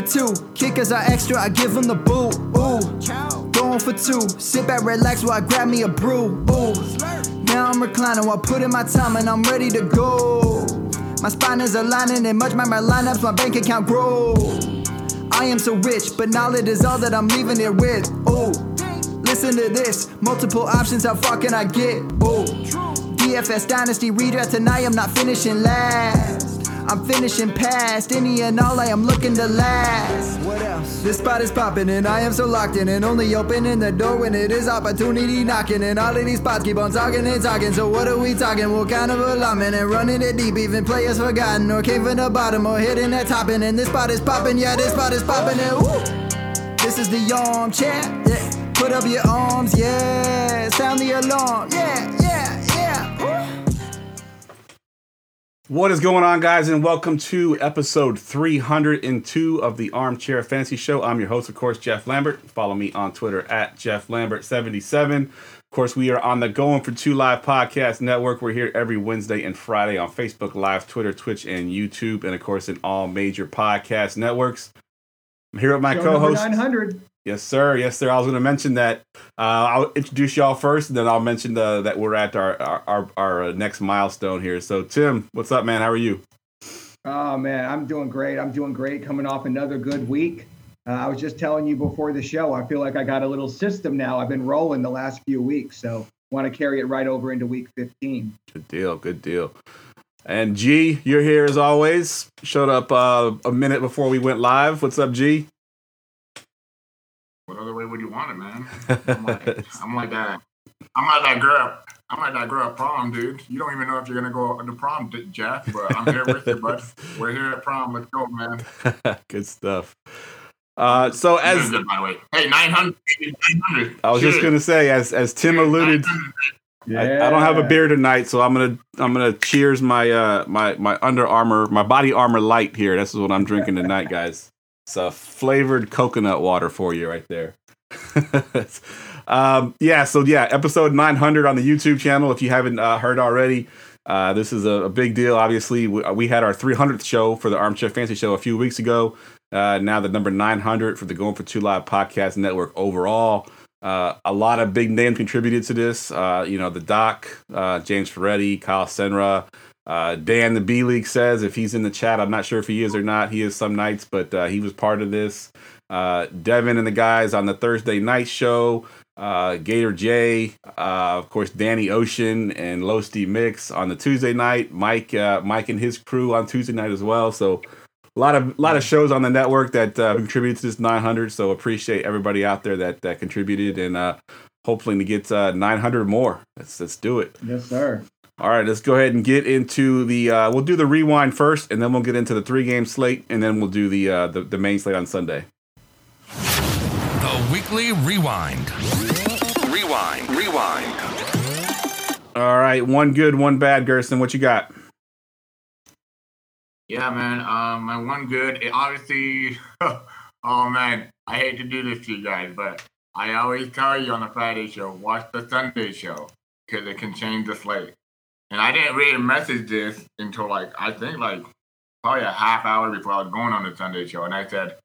for two. Kickers are extra, I give them the boot. Ooh. Going for two. Sit back, relax while I grab me a brew. Ooh. Now I'm reclining while putting my time and I'm ready to go. My spine is aligning and much my lineups, my bank account grow. I am so rich, but knowledge is all that I'm leaving it with. Ooh. Listen to this, multiple options, how far can I get? Ooh. DFS Dynasty redraft tonight, I'm not finishing last. I'm finishing past any and all I am looking to last. What else? This spot is popping and I am so locked in and only opening the door when it is opportunity knocking. And all of these spots keep on talking and talking. So what are we talking? What kind of alignment and running it deep? Even players forgotten or came from the bottom or hitting that top. And this spot is popping, yeah, this spot is popping. And woo! This is the armchair. Yeah. Put up your arms, yeah. Sound the alarm, yeah, yeah. What is going on, guys, and welcome to episode 302 of the Armchair Fantasy Show. I'm your host, of course, Jeff Lambert. Follow me on Twitter at Jeff Lambert77. Of course, we are on the Going for Two Live podcast network. We're here every Wednesday and Friday on Facebook Live, Twitter, Twitch, and YouTube, and of course, in all major podcast networks. I'm here with my co host. 900. Yes, sir. Yes, sir. I was going to mention that. Uh, I'll introduce y'all first, and then I'll mention the, that we're at our, our, our, next milestone here. So, Tim, what's up, man? How are you? Oh man, I'm doing great. I'm doing great. Coming off another good week. Uh, I was just telling you before the show. I feel like I got a little system now. I've been rolling the last few weeks, so want to carry it right over into week 15. Good deal. Good deal. And G, you're here as always. Showed up uh, a minute before we went live. What's up, G? What other way would you want it, man? I'm like, I'm like that. I'm like that girl. I'm like that girl at prom, dude. You don't even know if you're gonna go to prom, Jeff. But I'm here with you, bud. We're here at prom. Let's go, man. good stuff. Uh, so As, as good, by the way. Hey, 900. 900. I was just gonna say, as as Tim alluded, 900. I, I don't have a beer tonight, so I'm gonna I'm gonna cheers my uh my my Under Armour my Body Armor Light here. This is what I'm drinking tonight, guys. It's a flavored coconut water for you right there. um, yeah, so yeah, episode 900 on the YouTube channel. If you haven't uh, heard already, uh, this is a, a big deal. Obviously, we, we had our 300th show for the Armchair Fancy Show a few weeks ago. Uh, now the number 900 for the Going for Two Live podcast network overall. Uh, a lot of big names contributed to this. Uh, you know, the Doc, uh, James Ferretti, Kyle Senra, uh, Dan the B League says if he's in the chat, I'm not sure if he is or not. He is some nights, but uh, he was part of this. Uh, Devin and the guys on the Thursday night show. Uh, Gator J, uh, of course, Danny Ocean and Losty Mix on the Tuesday night. Mike, uh, Mike and his crew on Tuesday night as well. So a lot of lot of shows on the network that contributed to this 900. So appreciate everybody out there that that contributed, and hopefully to get uh, 900 more. Let's let's do it. Yes, sir. All right, let's go ahead and get into the. Uh, we'll do the rewind first, and then we'll get into the three game slate, and then we'll do the uh, the, the main slate on Sunday. The Weekly Rewind. Rewind. Rewind. All right, one good, one bad. Gerson, what you got? Yeah, man. Um, my one good. It obviously. oh man, I hate to do this to you guys, but I always tell you on the Friday show, watch the Sunday show because it can change the slate. And I didn't really message this until like I think like probably a half hour before I was going on the Sunday show, and I said,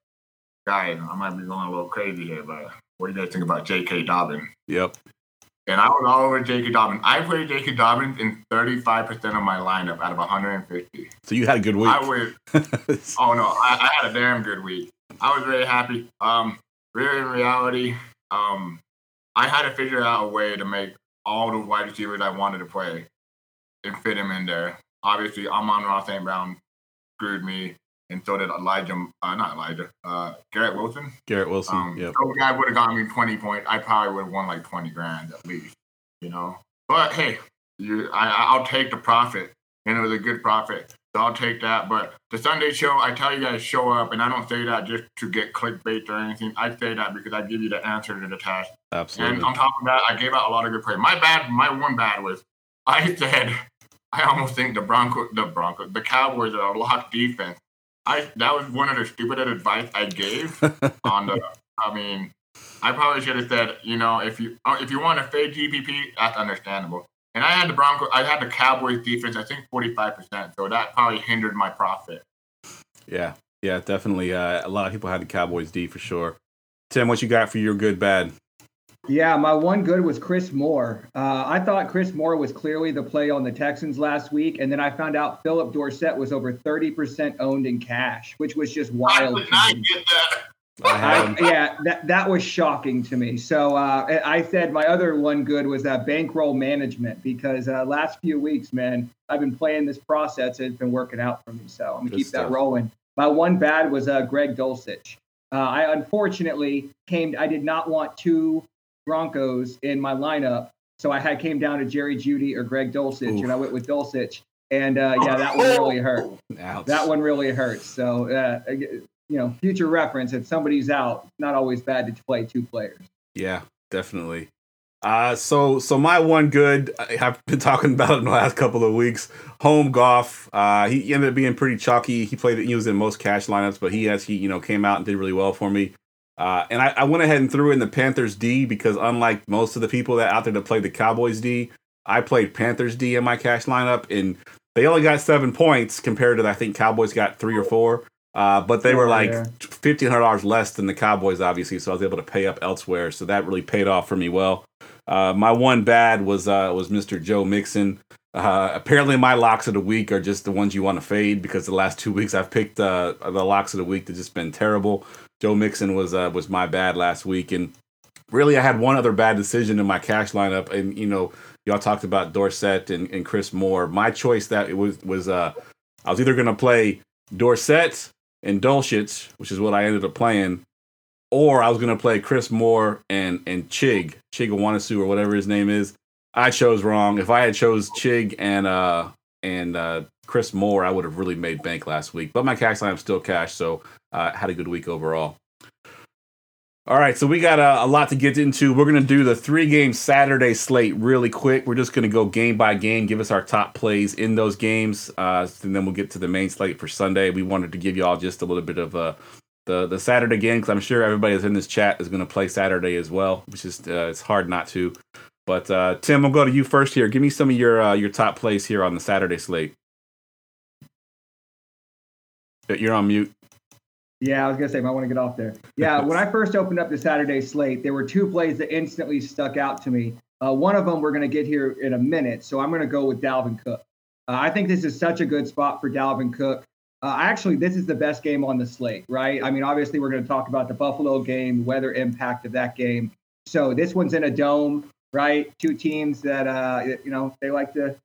"Guys, I might be going a little crazy here, but what do you guys think about J.K. Dobbins?" Yep. And I was all over J.K. Dobbins. I played J.K. Dobbins in 35% of my lineup out of 150. So you had a good week. I was Oh no, I, I had a damn good week. I was very happy. Um, really, in reality, um, I had to figure out a way to make all the wide receivers I wanted to play and fit him in there. Obviously, Amon-Ra St. Brown screwed me, and so did Elijah. Uh, not Elijah. Uh, Garrett Wilson. Garrett Wilson. Um, yep. Those guys would have gotten me 20 points. I probably would have won like 20 grand at least, you know. But hey, you, I, I'll take the profit, and it was a good profit. So I'll take that. But the Sunday show, I tell you guys show up, and I don't say that just to get clickbait or anything. I say that because I give you the answer to the task. Absolutely. And on top of that, I gave out a lot of good play. My bad, my one bad was I said I almost think the Bronco, the Bronco, the Cowboys are a locked defense. I that was one of the stupidest advice I gave on the. I mean, I probably should have said, you know, if you uh, if you want to fade GPP, that's understandable. And I had the Bronco, I had the Cowboys defense, I think forty five percent, so that probably hindered my profit. yeah. Yeah, definitely. Uh, a lot of people had the Cowboys D for sure. Tim, what you got for your good bad? Yeah, my one good was Chris Moore. Uh, I thought Chris Moore was clearly the play on the Texans last week, and then I found out Phillip Dorsett was over 30% owned in cash, which was just wild. I wild. did not get that. I had I, him. yeah, that that was shocking to me. So uh, I said my other one good was that bankroll management because uh, last few weeks, man, I've been playing this process and it's been working out for me. So I'm gonna Good keep stuff. that rolling. My one bad was uh, Greg Dulcich. Uh, I unfortunately came. I did not want two Broncos in my lineup, so I had came down to Jerry Jeudy or Greg Dulcich, Oof. and I went with Dulcich. And uh, yeah, that one really hurt Ouch. that one really hurts. So, uh, you know, future reference, if somebody's out, it's not always bad to play two players. Yeah, definitely. Uh, so so my one good I have been talking about it in the last couple of weeks. Home golf. Uh, he ended up being pretty chalky. He played. It he was in most cash lineups, but he has he you know came out and did really well for me. Uh, and I, I went ahead and threw in the Panthers D because unlike most of the people that out there that played the Cowboys D, I played Panthers D in my cash lineup, and they only got seven points compared to I think Cowboys got three or four. Uh, but they were like fifteen hundred dollars less than the Cowboys, obviously. So I was able to pay up elsewhere. So that really paid off for me well. Uh, my one bad was uh, was Mr. Joe Mixon. Uh, apparently, my locks of the week are just the ones you want to fade because the last two weeks I've picked uh, the locks of the week that just been terrible. Joe Mixon was uh, was my bad last week, and really I had one other bad decision in my cash lineup, and you know y'all talked about Dorsett and, and Chris Moore. My choice that it was was uh, I was either to play Dorsett and Dulcich, which is what I ended up playing, or I was to play Chris Moore and and Chig Chigawanasu or whatever his name is. I chose wrong. If I had chose Chig and uh and uh, Chris Moore, I would have really made bank last week. But my cash line still cash, so uh, had a good week overall. All right, so we got a, a lot to get into. We're going to do the three game Saturday slate really quick. We're just going to go game by game, give us our top plays in those games, uh, and then we'll get to the main slate for Sunday. We wanted to give you all just a little bit of uh, the the Saturday game because I'm sure everybody that's in this chat is going to play Saturday as well, which is uh, it's hard not to. But uh, Tim, I'll go to you first here. Give me some of your uh, your top plays here on the Saturday slate. You're on mute. Yeah, I was gonna say, I want to get off there. Yeah, when I first opened up the Saturday slate, there were two plays that instantly stuck out to me. Uh, one of them we're gonna get here in a minute, so I'm gonna go with Dalvin Cook. Uh, I think this is such a good spot for Dalvin Cook. Uh, actually, this is the best game on the slate, right? I mean, obviously, we're going to talk about the Buffalo game, the weather impact of that game. So this one's in a dome, right? Two teams that, uh, you know, they like to,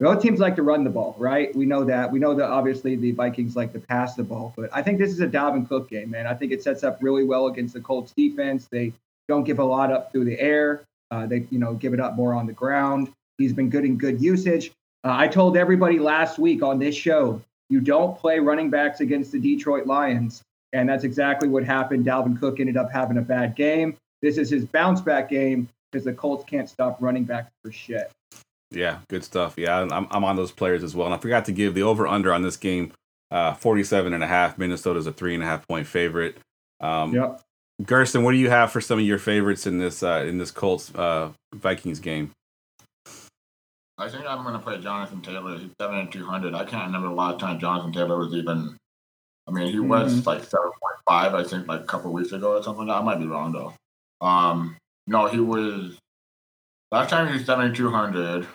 both teams like to run the ball, right? We know that. We know that obviously the Vikings like to pass the ball, but I think this is a Dalvin Cook game, man. I think it sets up really well against the Colts defense. They don't give a lot up through the air. Uh, they, you know, give it up more on the ground. He's been good in good usage. Uh, I told everybody last week on this show, you don't play running backs against the Detroit Lions. And that's exactly what happened. Dalvin Cook ended up having a bad game. This is his bounce back game because the Colts can't stop running backs for shit. Yeah, good stuff. Yeah, I'm, I'm on those players as well. And I forgot to give the over under on this game uh, 47 and a half. Minnesota's a three and a half point favorite. Um, Yep. Gerson, what do you have for some of your favorites in this uh, in this Colts uh, Vikings game? I think I'm going to play Jonathan Taylor. He's seven and two hundred. I can't remember the last time Jonathan Taylor was even. I mean, he was like seven point five. I think like a couple weeks ago or something. like that. I might be wrong though. Um, no, he was last time he was seven two hundred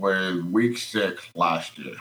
was week six last year.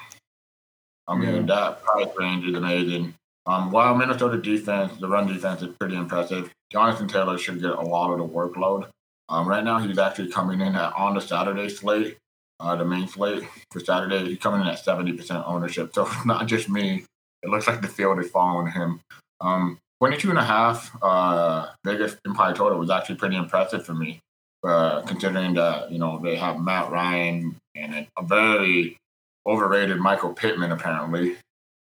I mean, Yeah. that price range is amazing. Um, while Minnesota defense, the run defense is pretty impressive. Jonathan Taylor should get a lot of the workload. Um, right now, he's actually coming in at, on the Saturday slate, uh, the main slate for Saturday. He's coming in at 70% ownership. So it's not just me. It looks like the field is following him. Um, 22 and a half uh, Vegas implied total was actually pretty impressive for me, uh, considering that, you know, they have Matt Ryan and a, very overrated Michael Pittman, apparently.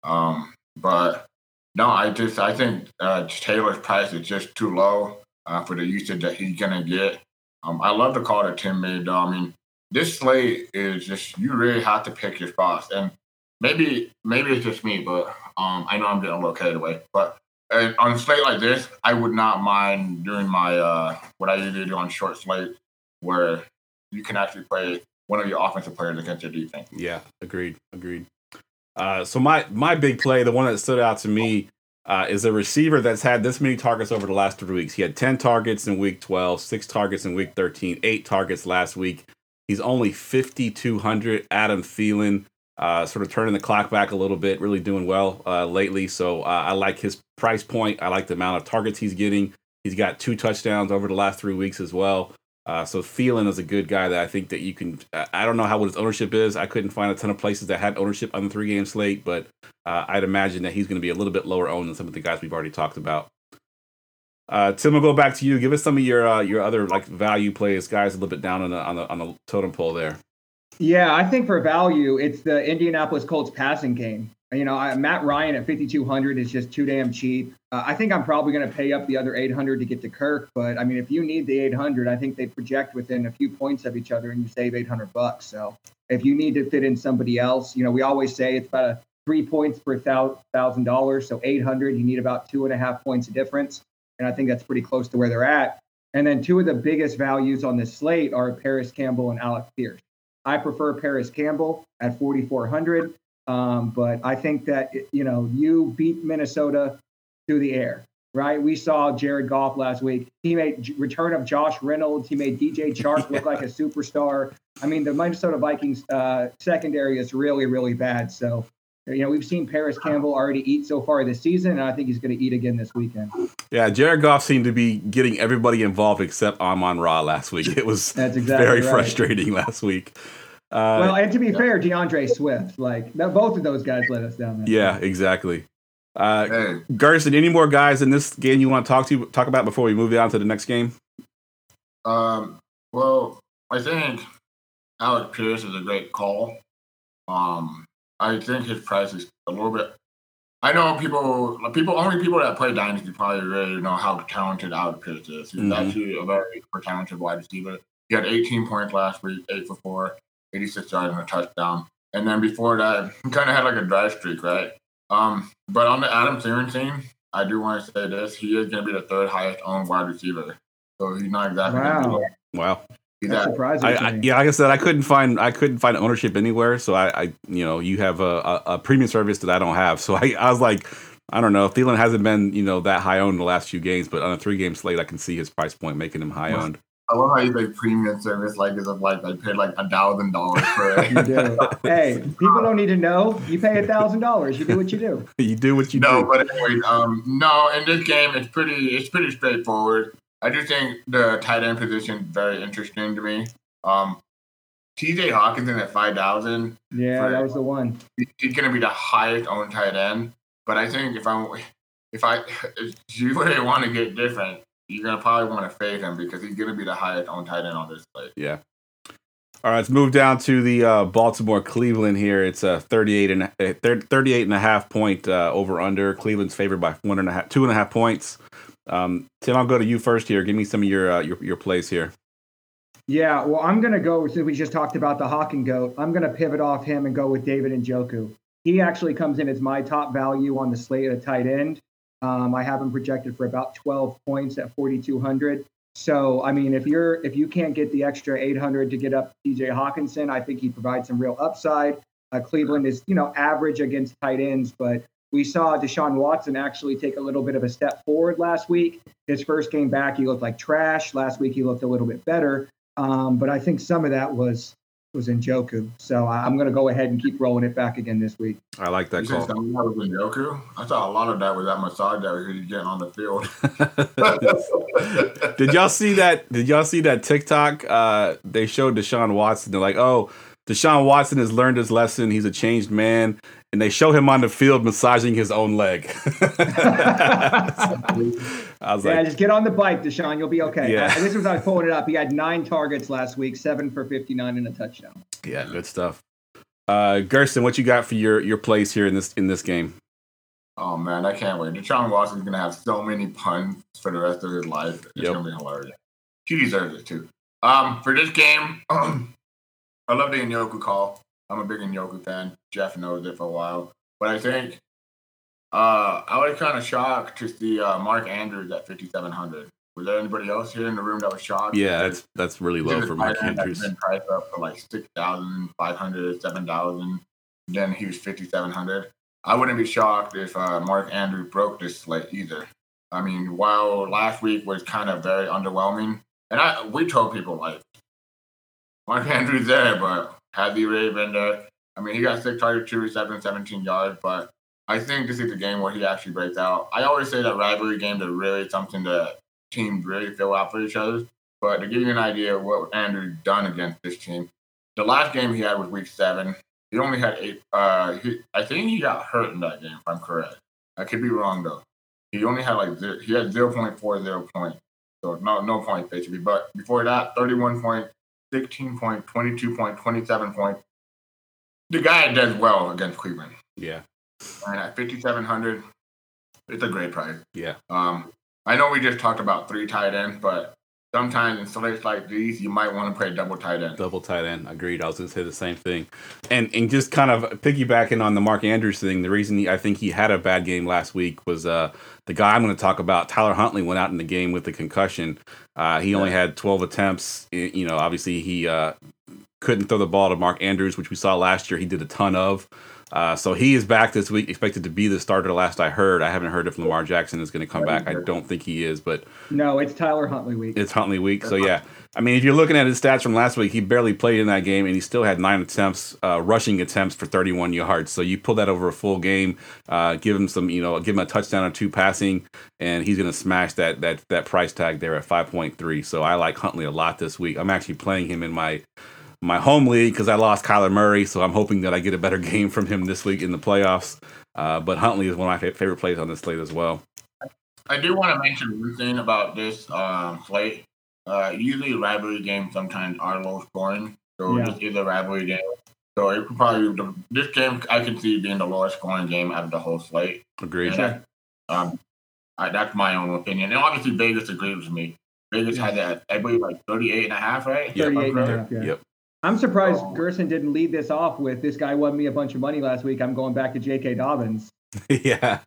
Um, but no, I just, I think uh, Taylor's price is just too low uh, for the usage that he's to get. Um, I love the call that Tim made, though. I mean, this slate is just you really have to pick your spots, and maybe maybe it's just me, but um, I know I'm getting carried away. But on a slate like this, I would not mind doing my uh, what I usually do on short slate, where you can actually play one of your offensive players against your defense. Yeah, agreed, agreed. Uh, so my my big play, the one that stood out to me, uh, is a receiver that's had this many targets over the last three weeks. He had 10 targets in week 12, six targets in week 13, eight targets last week. He's only 5,200. Adam Thielen, uh, sort of turning the clock back a little bit, really doing well uh, lately. So uh, I like his price point. I like the amount of targets he's getting. He's got two touchdowns over the last three weeks as well. Uh, so Thielen is a good guy that I think that you can. I don't know how what his ownership is. I couldn't find a ton of places that had ownership on the three game slate, but uh, I'd imagine that he's going to be a little bit lower owned than some of the guys we've already talked about. Uh, Tim, we'll go back to you. Give us some of your uh, your other like value plays, guys, a little bit down on the on the on the totem pole there. Yeah, I think for value, it's the Indianapolis Colts passing game. You know, I, Matt Ryan at 5,200 is just too damn cheap. Uh, I think I'm probably going to pay up the other 800 to get to Kirk. But I mean, if you need the 800, I think they project within a few points of each other and you save 800 bucks. So if you need to fit in somebody else, you know, we always say it's about a three points per thousand dollars. So 800, you need about two and a half points of difference. And I think that's pretty close to where they're at. And then two of the biggest values on this slate are Parris Campbell and Alec Pierce. I prefer Parris Campbell at 4,400. Um, but I think that you know you beat Minnesota through the air, right? We saw Jared Goff last week. He made return of Josh Reynolds. He made DJ Chark look like a superstar. I mean, the Minnesota Vikings uh, secondary is really, really bad. So, you know, we've seen Parris Campbell already eat so far this season, and I think he's going to eat again this weekend. Yeah, Jared Goff seemed to be getting everybody involved except Amon Ra last week. It was That's exactly very right. frustrating last week. Uh, well, and to be fair, D'Andre Swift, like that, both of those guys let us down. That yeah, exactly. Uh, Hey, Gerson, any more guys in this game you want to talk to talk about before we move on to the next game? um, well, I think Alec Pierce is a great call. Um, I think his price is a little bit. I know people, people, only people that play Dynasty probably really know how talented Alec Pierce is. He's Mhm. actually a very talented wide receiver. He had 18 points last week, 8 for 4, 86 yards and a touchdown. And then before that, he kind of had like a drive streak, right? Um, but on the Adam Thielen team, I do want to say this: he is going to be the third highest owned wide receiver. So he's not exactly. Wow. Wow. He's That's at, surprising. I, to I, yeah, like I said, I couldn't find I couldn't find ownership anywhere. So I, I you know, you have a, a, a premium service that I don't have. So I, I was like, I don't know. Thielen hasn't been you know that high owned the last few games, but on a three game slate, I can see his price point making him high owned. I love how you say premium service like as if like I paid like a thousand dollars for You it. do. hey, people don't need to know. You pay a thousand dollars. You do what you do. you do what you no, do. but anyway, um, no. In this game, it's pretty, it's pretty straightforward. I just think the tight end position very interesting to me. Um, T.J. Hockenson at five thousand, Yeah, that was the one. he's going to be the highest owned tight end. But I think if I'm, if I, if you really want to get different, you're gonna probably want to fade him because he's going to be the highest owned tight end on this slate. Yeah. All right, let's move down to the uh, Baltimore Cleveland here. It's a 38 and a, 38 and a half point uh, over under. Cleveland's favored by one and a half, two and a half points. Um, Tim, I'll go to you first here. Give me some of your uh, your, your plays here. Yeah, well, I'm going to go, since we just talked about the Hawk and Goat, I'm going to pivot off him and go with David Njoku. He actually comes in as my top value on the slate at tight end. Um, I have him projected for about 12 points at 4,200. So, I mean, if you're if you can't get the extra 800 to get up TJ Hockenson, I think he provides some real upside. Uh, Cleveland is, you know, average against tight ends, but we saw Deshaun Watson actually take a little bit of a step forward last week. His first game back, he looked like trash. Last week, he looked a little bit better. Um, but I think some of that was was in Njoku. So I- I'm going to go ahead and keep rolling it back again this week. I like that You call. some that was in Njoku? I thought a lot of that was that massage that he was getting on the field. did y'all see that? Did y'all see that TikTok? Uh, they showed Deshaun Watson. They're like, "Oh, Deshaun Watson has learned his lesson. He's a changed man." And they show him on the field massaging his own leg. I was like, yeah, like, just get on the bike, Deshaun. You'll be okay. Yeah. Uh, this was I was pulling it up. He had nine targets last week, seven for 59 and a touchdown. "Yeah, good stuff." Uh, Gerson, what you got for your your plays here in this in this game? Oh man, I can't wait. Deshaun Watson's gonna have so many puns for the rest of his life. It's Yep. gonna be hilarious. He deserves it too. Um, for this game, I love the Njoku call. I'm a big Njoku fan. Jeff knows it for a while, but I think uh, I was kind of shocked to see uh, Mark Andrews at 5,700. Was there anybody else here in the room that was shocked? Yeah, that's that's really low for Mark Andrews. Been priced up for like 6,500, 7,000. then he was 5,700. I wouldn't be shocked if uh, Mark Andrews broke this slate either. I mean, while last week was kind of very underwhelming, and I we told people like Mark Andrews there, but had the Ray been there, I mean, he got six targets, two receptions, 17 yards, but I think this is the game where he actually breaks out. I always say that rivalry games are really something that teams really fill out for each other. But to give you an idea of what Andrew done against this team, the last game he had was week seven. He only had eight. Uh, he, I think he got hurt in that game, if I'm correct. I could be wrong though. He only had like he had zero point four zero point, so no no points basically. But before that, 31 point, 16 point, 22 point, 27 point. The guy does well against Cleveland. Yeah. And at 5,700, it's a great price. Yeah. Um, I know we just talked about three tight ends, but sometimes in slates like these, you might want to play double tight end. Double tight end. Agreed. I was going to say the same thing. And and just kind of piggybacking on the Mark Andrews thing, the reason he, I think he had a bad game last week was uh, the guy I'm going to talk about, Tyler Huntley, went out in the game with a concussion. Uh, he only had 12 attempts. You know, obviously he uh, couldn't throw the ball to Mark Andrews, which we saw last year. He did a ton of. Uh, so he is back this week, expected to be the starter. Last I heard, I haven't heard if Lamar Jackson is going to come back. I don't think he is, but no, it's Tyler Huntley week. It's Huntley week. So yeah, I mean, if you're looking at his stats from last week, he barely played in that game, and he still had nine attempts, uh, rushing attempts for 31 yards. So you pull that over a full game, uh, give him some, you know, give him a touchdown or two passing, and he's going to smash that that that price tag there at 5.3. So I like Huntley a lot this week. I'm actually playing him in my my home league because I lost Kyler Murray, so I'm hoping that I get a better game from him this week in the playoffs. Uh, but Huntley is one of my favorite plays on this slate as well. I do want to mention one thing about this um, slate. Uh, usually, rivalry games sometimes are low scoring, so yeah. this is a rivalry game. So it could probably the, this game I can see being the lowest scoring game out of the whole slate. Agreed. Sure. Um, I, that's my own opinion, and obviously Vegas agrees with me. Vegas yeah. had that, I believe, like 38 and a half, right? 38 and a half, yeah. Yep. I'm surprised oh. Gerson didn't lead this off with this guy won me a bunch of money last week. I'm going back to J.K. Dobbins. yeah.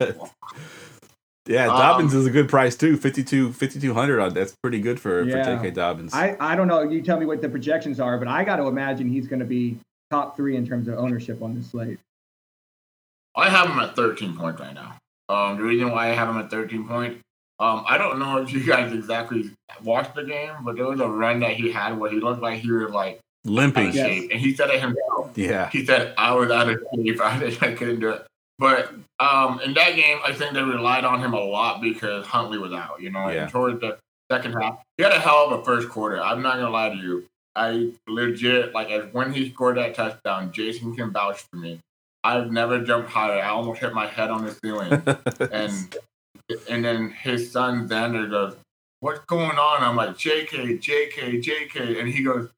Yeah, Dobbins um, is a good price too. 52 5200 that's pretty good for, yeah. for J.K. Dobbins. I, I don't know. You tell me what the projections are, but I got to imagine he's going to be top three in terms of ownership on this slate. I have him at 13 point right now. Um, the reason why I have him at 13 point, um, I don't know if you guys exactly watched the game, but there was a run that he had where he looked like he was like limping. Yes. And he said it himself. Yeah. He said, I was out of shape. I, I couldn't do it. But um, in that game, I think they relied on him a lot because Huntley was out, you know, yeah. and towards the second half, he had a hell of a first quarter. I'm not going to lie to you. I legit, like, as when he scored that touchdown, Jason can vouch for me. I've never jumped higher. I almost hit my head on the ceiling. and and then his son Xander goes, What's going on? I'm like, JK, JK, JK. And he goes,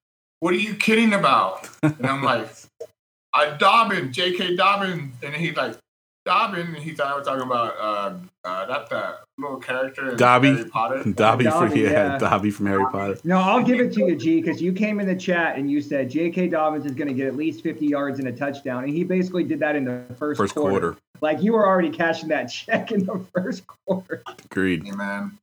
what are you kidding about? And I'm like, I Dobbin, J.K. Dobbin. And he's like, Dobbin. And he thought I was talking about uh, uh, that that little character in Dobby. Harry Potter. Dobby, Dobby from yeah, yeah, Dobby from Harry Potter. No, I'll give it to you, G, because you came in the chat and you said J.K. Dobbins is going to get at least 50 yards and a touchdown, and he basically did that in the first, first quarter. quarter. Like you were already cashing that check in the first quarter. Agreed. Hey, man.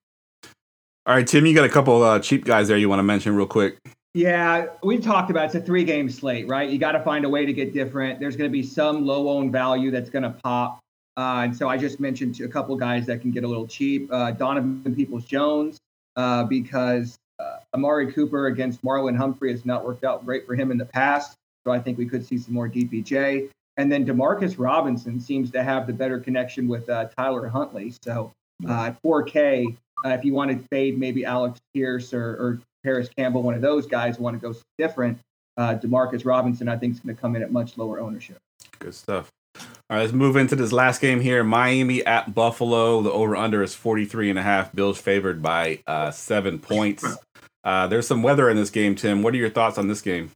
All right, Tim, you got a couple uh, cheap guys there you want to mention real quick. Yeah, we talked about it. it's a three game slate, right? You got to find a way to get different. There's going to be some low owned value that's going to pop. Uh, and so I just mentioned a couple guys that can get a little cheap. Uh, Donovan Peoples Jones, uh, because uh, Amari Cooper against Marlon Humphrey has not worked out great for him in the past. So I think we could see some more DPJ. And then Demarcus Robinson seems to have the better connection with uh, Tyler Huntley. So uh, at 4K, if you want to fade maybe Alex Pierce or, or Parris Campbell, one of those guys, want to go different. Uh, Demarcus Robinson, I think, is going to come in at much lower ownership. Good stuff. All right, let's move into this last game here. Miami at Buffalo. The over under is 43 and a half. Bills favored by uh, seven points. Uh, there's some weather in this game, Tim. What are your thoughts on this game?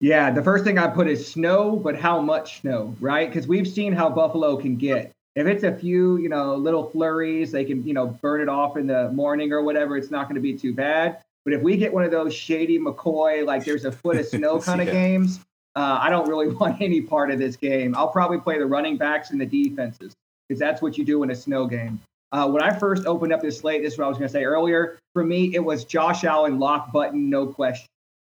Yeah, the first thing I put is snow, but how much snow, right? Because we've seen how Buffalo can get. If it's a few, you know, little flurries, they can, you know, burn it off in the morning or whatever. It's not going to be too bad. But if we get one of those shady McCoy, like there's a foot of snow kind of yeah. games, uh, I don't really want any part of this game. I'll probably play the running backs and the defenses because that's what you do in a snow game. Uh, when I first opened up this slate, this is what I was going to say earlier. For me, it was Josh Allen lock button, no question.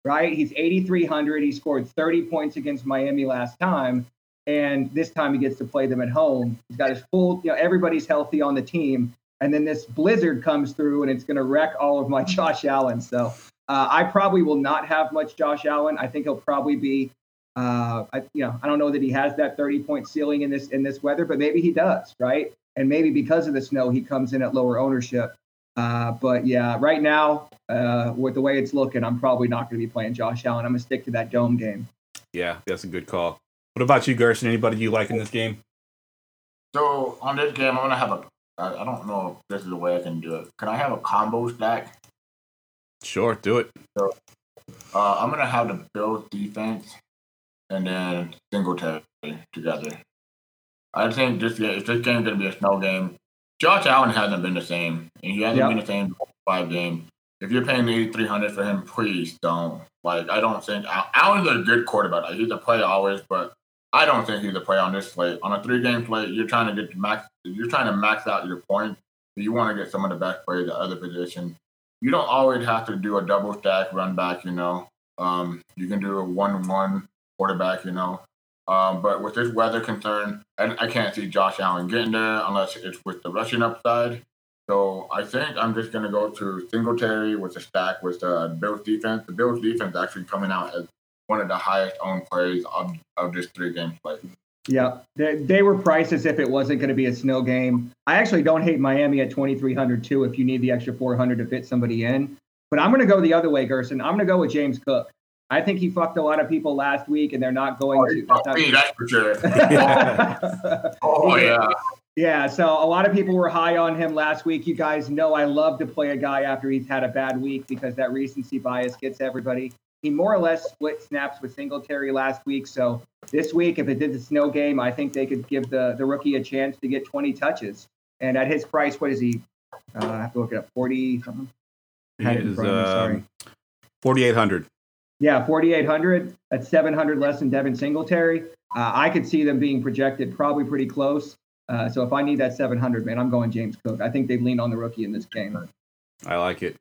Right? He's 8,300. He scored 30 points against Miami last time. and this time he gets to play them at home. He's got his full, you know, everybody's healthy on the team, and then this blizzard comes through and it's going to wreck all of my Josh Allen. So uh, I probably will not have much Josh Allen. I think he'll probably be, uh, I, you know, I don't know that he has that 30 point ceiling in this in this weather, but maybe he does, right? And maybe because of the snow, he comes in at lower ownership. Uh, but yeah, right now, uh, with the way it's looking, I'm probably not going to be playing Josh Allen. I'm going to stick to that dome game. Yeah, that's a good call. What about you, Gerson? Anybody you like in this game? So on this game, I'm gonna have a. I I don't know if this is the way I can do it. Can I have a combo stack? Sure, do it. Uh, I'm gonna have the Bills defense and then Singletary together. I think this game, if this game's gonna be a snow game, Josh Allen hasn't been the same, and he hasn't Yep. been the same five games. If you're paying eighty three hundred for him, please don't. Like I don't think Al- Allen's a good quarterback. Like, he's a play always, but I don't think he's a play on this slate. On a three game slate, you're trying to get max. You're trying to max out your points. You want to get some of the best players at other positions. You don't always have to do a double stack run back. You know, um, you can do a one one quarterback. You know, um, but with this weather concern, I, I can't see Josh Allen getting there unless it's with the rushing upside. So I think I'm just going to go to Singletary with a stack with the Bills defense. The Bills defense actually coming out as one of the highest owned plays of, of this three game play. Yeah, they, they were priced as if it wasn't going to be a snow game. I actually don't hate Miami at 2,300 too. If you need the extra 400 to fit somebody in, but I'm going to go the other way, Gerson. I'm going to go with James Cook. I think he fucked a lot of people last week, and they're not going Oh, to. not me, that's for sure. that's Oh, yeah. Yeah, so a lot of people were high on him last week. You guys know I love to play a guy after he's had a bad week because that recency bias gets everybody. He more or less split snaps with Singletary last week. So this week, if it did the snow game, I think they could give the, the rookie a chance to get 20 touches. And at his price, what is he? Uh, I have to look it up. 40 something? He Had it in is front of me, sorry. um, 4,800. Yeah, 4,800. That's 700 less than Devin Singletary. Uh, I could see them being projected probably pretty close. Uh, so if I need that 700, man, I'm going James Cook. I think they've leaned on the rookie in this game. I like it.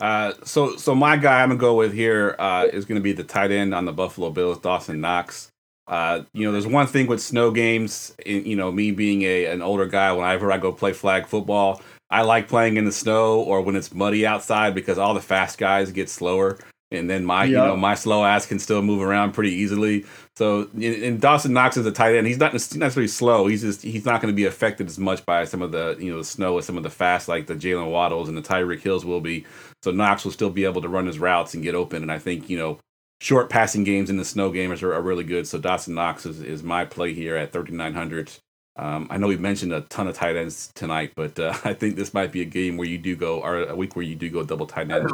Uh, so, so my guy I'm gonna go with here uh, is gonna be the tight end on the Buffalo Bills, Dawson Knox. Uh, you know, there's one thing with snow games. in- You know, me being a an older guy, whenever I go play flag football, I like playing in the snow or when it's muddy outside because all the fast guys get slower, and then my you know my slow ass can still move around pretty easily. So, and and Dawson Knox is a tight end. He's not necessarily slow. He's just he's not going to be affected as much by some of the you know the snow and some of the fast like the Jaylen Waddles and the Tyreek Hills will be. So Knox will still be able to run his routes and get open. And I think you know short passing games in the snow gamers are, are really good. So Dawson Knox is, is my play here at 3,900. Um, I know we mentioned a ton of tight ends tonight, but uh, I think this might be a game where you do go, or a week where you do go double tight end.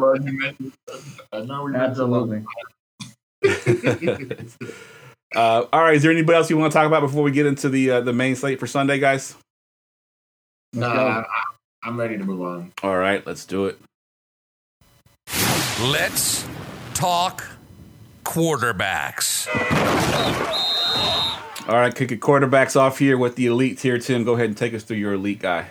I know Absolutely. uh, all right, is there anybody else you want to talk about before we get into the uh, the main slate for Sunday, guys? Let's Nah, I'm ready to move on. All right, let's do it. Let's talk quarterbacks. All right, kick it quarterbacks off here with the elite tier. Tim, go ahead and take us through your elite guy.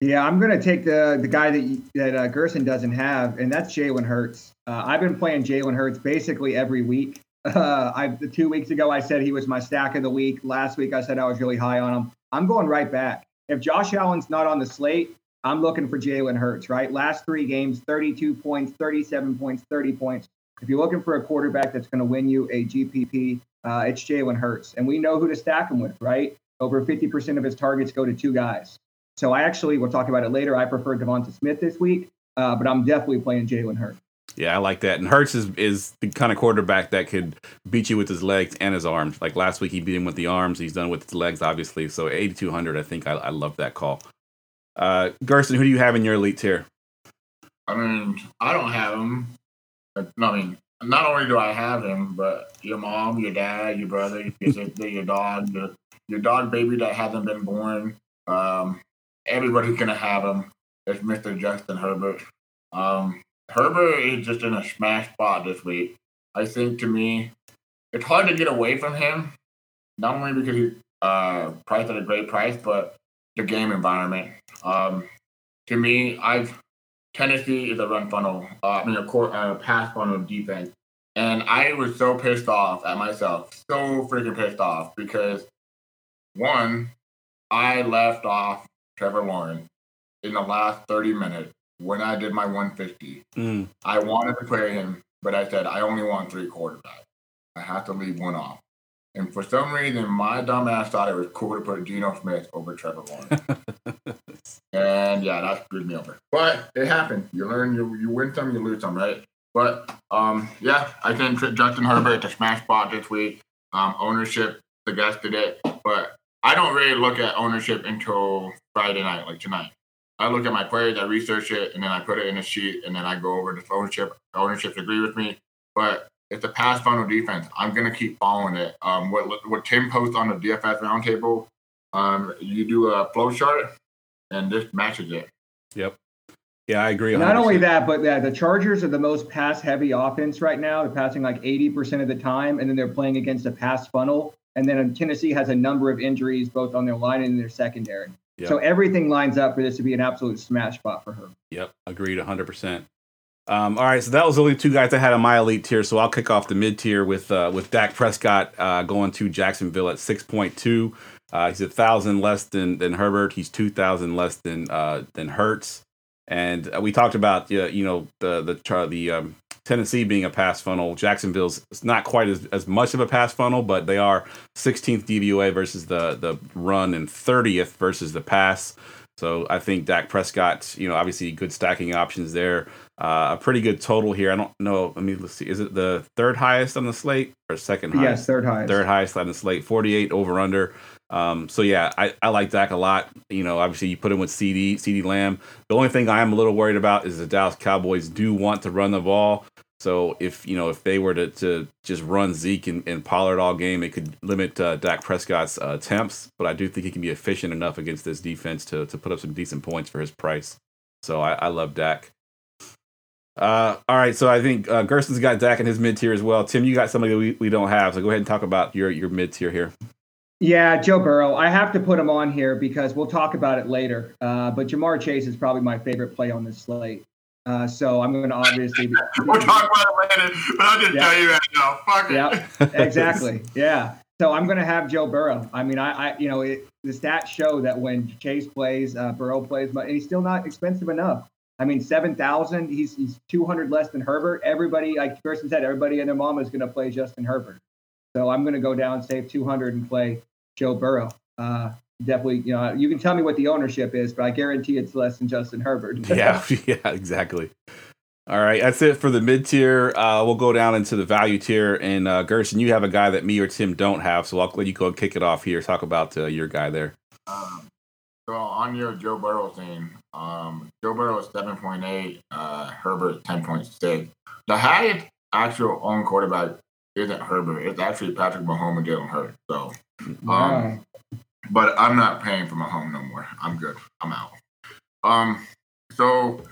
Yeah, I'm going to take the the guy that that uh, Gerson doesn't have, and that's Jalen Hurts. Uh, I've been playing Jalen Hurts basically every week. Uh, I the two weeks ago I said he was my stack of the week. Last week I said I was really high on him. I'm going right back. If Josh Allen's not on the slate, I'm looking for Jalen Hurts. Right, last three games, 32 points, 37 points, 30 points. If you're looking for a quarterback that's going to win you a GPP, uh, it's Jalen Hurts, and we know who to stack him with. Right, over 50% of his targets go to two guys. So I actually, we'll talk about it later. I prefer Devonta Smith this week, uh, but I'm definitely playing Jalen Hurts. Yeah, I like that. And Hurts is, is the kind of quarterback that could beat you with his legs and his arms. Like last week, he beat him with the arms. He's done with his legs, obviously. So 8,200, I think I, I love that call. Uh, Gerson, who do you have in your elite tier? I mean, I don't have him. I mean, not only do I have him, but your mom, your dad, your brother, your sister, your dog, your, your dog baby that hasn't been born. Um, everybody's gonna have him. It's Mr. Justin Herbert. Um, Herbert is just in a smash spot this week. I think to me, it's hard to get away from him. Not only because he's uh, priced at a great price, but the game environment. Um, to me, I've Tennessee is a run funnel. Uh, I mean, a core, uh, pass funnel defense. And I was so pissed off at myself, so freaking pissed off because One, I left off Trevor Lawrence in the last 30 minutes when I did my 150. Mm. I wanted to play him, but I said I only want three quarterbacks. I have to leave one off. And for some reason, my dumb ass thought it was cool to put Geno Smith over Trevor Lawrence. and yeah, that screwed me over. But it happened. You learn, you, you win some, you lose some, right? But um, yeah, I think Justin Herbert to smash spot this week. Um, ownership suggested it, but I don't really look at ownership until Friday night, like tonight. I look at my players, I research it, and then I put it in a sheet, and then I go over the ownership. Ownership agree with me, but it's a pass funnel defense. I'm gonna keep following it. Um, what what Tim posts on the DFS roundtable, um, you do a flow chart, and this matches it. Yep. Yeah, I agree. 100%. Not only that, but yeah, the Chargers are the most pass heavy offense right now. They're passing like 80% of the time, and then they're playing against a pass funnel. And then Tennessee has a number of injuries both on their line and in their secondary. Yep. So everything lines up for this to be an absolute smash spot for her. Yep, agreed 100%. Um, all right, so that was the only two guys I had on my elite tier. So I'll kick off the mid tier with uh, with Dak Prescott uh, going to Jacksonville at 6.2. Uh, he's a thousand less than than Herbert. He's two thousand less than uh, than Hurts. And uh, we talked about uh, you know the the the um, Tennessee being a pass funnel. Jacksonville's not quite as, as much of a pass funnel, but they are 16th DVOA versus the the run and 30th versus the pass. So I think Dak Prescott, you know, obviously good stacking options there. Uh, a pretty good total here. I don't know. I mean, let's see. Is it the third highest on the slate or second highest? Yes, third highest. Third highest on the slate. 48 over under. Um, so yeah, I, I like Dak a lot. You know, obviously you put him with CeeDee, CeeDee Lamb. The only thing I am a little worried about is the Dallas Cowboys do want to run the ball. So if you know if they were to, to just run Zeke and, and Pollard all game, it could limit uh, Dak Prescott's uh, attempts. But I do think he can be efficient enough against this defense to to put up some decent points for his price. So I, I love Dak. Uh, all right, so I think uh, Gerson's got Dak in his mid tier as well. Tim, you got somebody that we, we don't have, so go ahead and talk about your your mid tier here. Yeah, Joe Burrow. I have to put him on here because we'll talk about it later. Uh, but Ja'Marr Chase is probably my favorite play on this slate. Uh, so I'm going to obviously. Be, we'll talk about it later, but I'll just yeah. tell you right now. Fuck it. Yeah, exactly. Yeah. So I'm going to have Joe Burrow. I mean, I, I you know, it, the stats show that when Chase plays, uh, Burrow plays, but he's still not expensive enough. I mean, seven thousand. He's he's two hundred less than Herbert. Everybody, like Kirsten said, everybody and their mama is going to play Justin Herbert. So I'm going to go down, save two hundred, and play Joe Burrow. Uh, definitely, you know, you can tell me what the ownership is, but I guarantee it's less than Justin Herbert. yeah, yeah, exactly. All right, that's it for the mid tier. Uh, we'll go down into the value tier. And uh, Gerson, you have a guy that me or Tim don't have, so I'll let you go and kick it off here. Talk about uh, your guy there. Um, so on your Joe Burrow thing, um, Joe Burrow is seven point eight, uh, Herbert ten point six. The highest actual own quarterback isn't Herbert; it's actually Patrick Mahomes and Jalen Hurts. So, um, wow. but I'm not paying for Mahomes no more. I'm good. I'm out. Um, so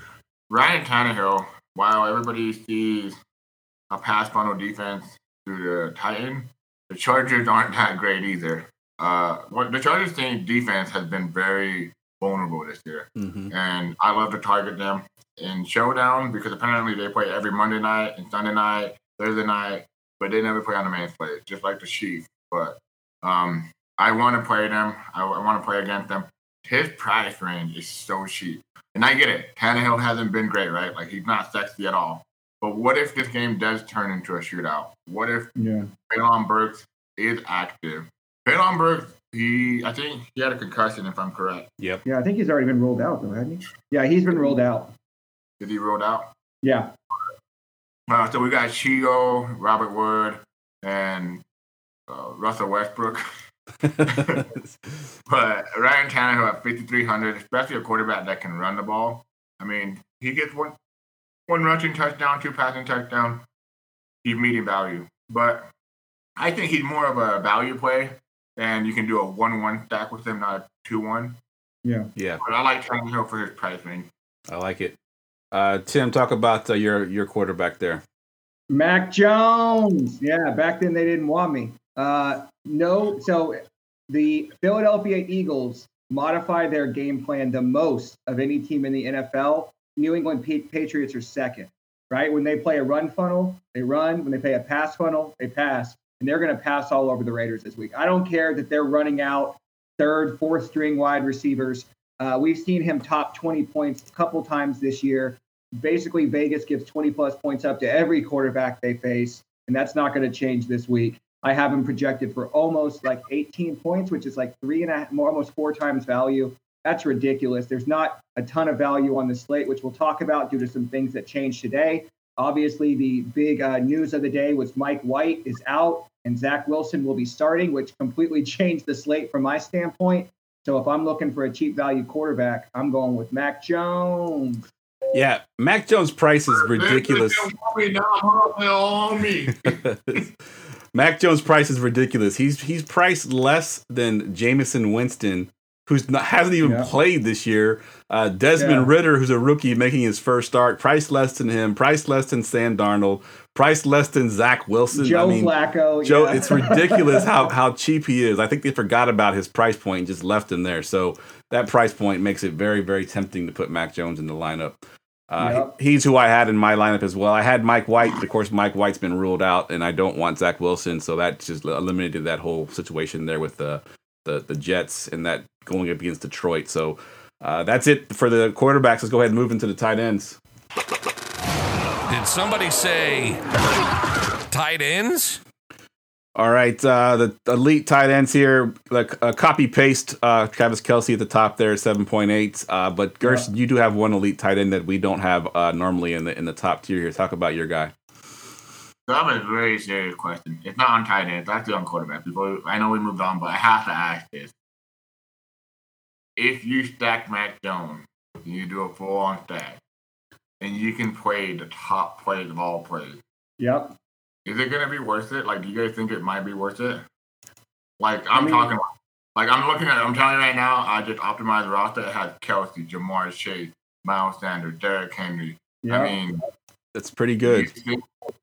Ryan Tannehill, while everybody sees a pass funnel defense through the Titan, the Chargers aren't that great either. Uh, what the Chargers team defense has been very vulnerable this year, mm-hmm. and I love to target them in showdown because apparently they play every Monday night and Sunday night, Thursday night, but they never play on the main slate, just like the Chiefs. But um, I want to play them. I, I want to play against them. His price range is so cheap, and I get it. Tannehill hasn't been great, right? Like he's not sexy at all. But what if this game does turn into a shootout? What if yeah. Treylon Burks is active Treylon Burks, he I think he had a concussion if I'm correct. Yep. Yeah, I think he's already been rolled out though, hasn't he? Yeah, he's been rolled out. Did he rolled out? Yeah. Uh, so we got Chigo, Robert Wood, and uh, Russell Westbrook. but Ryan Tannehill at 5,300, especially a quarterback that can run the ball. I mean, he gets one one rushing touchdown, two passing touchdown. He's medium value, but I think he's more of a value play and you can do a one-one stack with him, not a two-one. Yeah, yeah. But I like Tannehill for his price range. I like it. Uh, Tim, talk about uh, your your quarterback there. Mac Jones. Yeah, back then they didn't want me. Uh, no, so the Philadelphia Eagles modify their game plan the most of any team in the NFL. New England Patriots are second, right? When they play a run funnel, they run. When they play a pass funnel, they pass and they're going to pass all over the Raiders this week. I don't care that they're running out third, fourth string wide receivers. Uh, we've seen him top 20 points a couple times this year. Basically, Vegas gives 20 plus points up to every quarterback they face, and that's not going to change this week. I have him projected for almost like 18 points, which is like three and a half, almost four times value. That's ridiculous. There's not a ton of value on the slate, which we'll talk about due to some things that changed today. Obviously, the big uh, news of the day was Mike White is out and Zach Wilson will be starting, which completely changed the slate from my standpoint. So if I'm looking for a cheap value quarterback, I'm going with Mac Jones. Yeah, Mac Jones' price is ridiculous. Mac Jones' price is ridiculous. He's he's priced less than Jameis Winston, who's not, hasn't even yeah. played this year. Uh, Desmond yeah. Ridder, who's a rookie making his first start, price less than him, price less than Sam Darnold, price less than Zach Wilson. Joe I mean, Flacco. Joe, yeah. it's ridiculous how how cheap he is. I think they forgot about his price point and just left him there. So that price point makes it very very tempting to put Mac Jones in the lineup. Uh, yep. He's who I had in my lineup as well. I had Mike White, but of course Mike White's been ruled out, and I don't want Zach Wilson, so that just eliminated that whole situation there with the the, the Jets and that going up against Detroit. So uh, that's it for the quarterbacks. Let's go ahead and move into the tight ends. Did somebody say tight ends? All right, uh, the elite tight ends here, like uh, copy paste uh, Travis Kelce at the top there, seven point eight. Uh, but Gerst, yeah. you do have one elite tight end that we don't have uh, normally in the in the top tier here. Talk about your guy. So I have a very serious question. It's not on tight ends. That's on quarterback. Before I know we moved on, but I have to ask this: If you stack Mac Jones, you do a full on stack, and you can play the top players of all plays. Yep is it gonna be worth it? Like, do you guys think it might be worth it? Like, I'm I mean, talking, like, I'm looking at, I'm telling you right now, I just optimized the roster. It has Kelce, Ja'Marr Chase, Miles Sanders, Derrick Henry. Yeah. I mean, that's pretty good.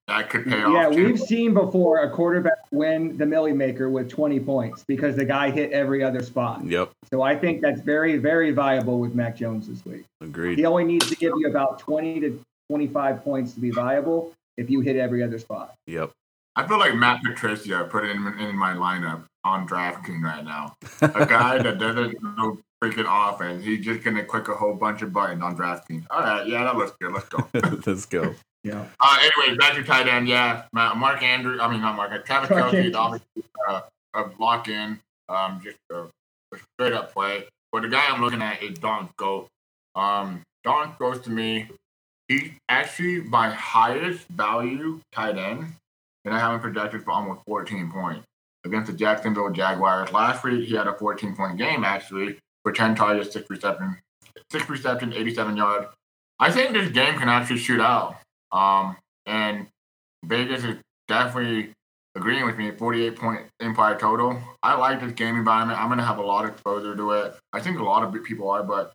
That could pay yeah, off. Yeah, we've seen before a quarterback win the Milly Maker with 20 points because the guy hit every other spot. Yep. So I think that's very, very viable with Mac Jones this week. Agreed. He only needs to give you about 20 to 25 points to be viable if you hit every other spot. Yep. I feel like Matt Patricia put it in, in my lineup on DraftKings right now. A guy that doesn't know freaking offense. He's just gonna click a whole bunch of buttons on DraftKings. All right, yeah, that looks good. Let's go. Let's go. Yeah. Uh, anyway, back to tight end. Yeah, Mark Andrew. I mean, not Mark. Travis Kelce is obviously uh, a lock in, um, just a, a, straight up play. But the guy I'm looking at is Don Goat. Um, Don goes to me He's actually my highest value tight end, and I have him projected for almost 14 points against the Jacksonville Jaguars. Last week, he had a 14 point game, actually, for 10 targets, 6 receptions, 6 receptions, 87 yards. I think this game can actually shoot out. Um, and Vegas is definitely agreeing with me 48 point implied total. I like this game environment. I'm going to have a lot of exposure to it. I think a lot of people are, but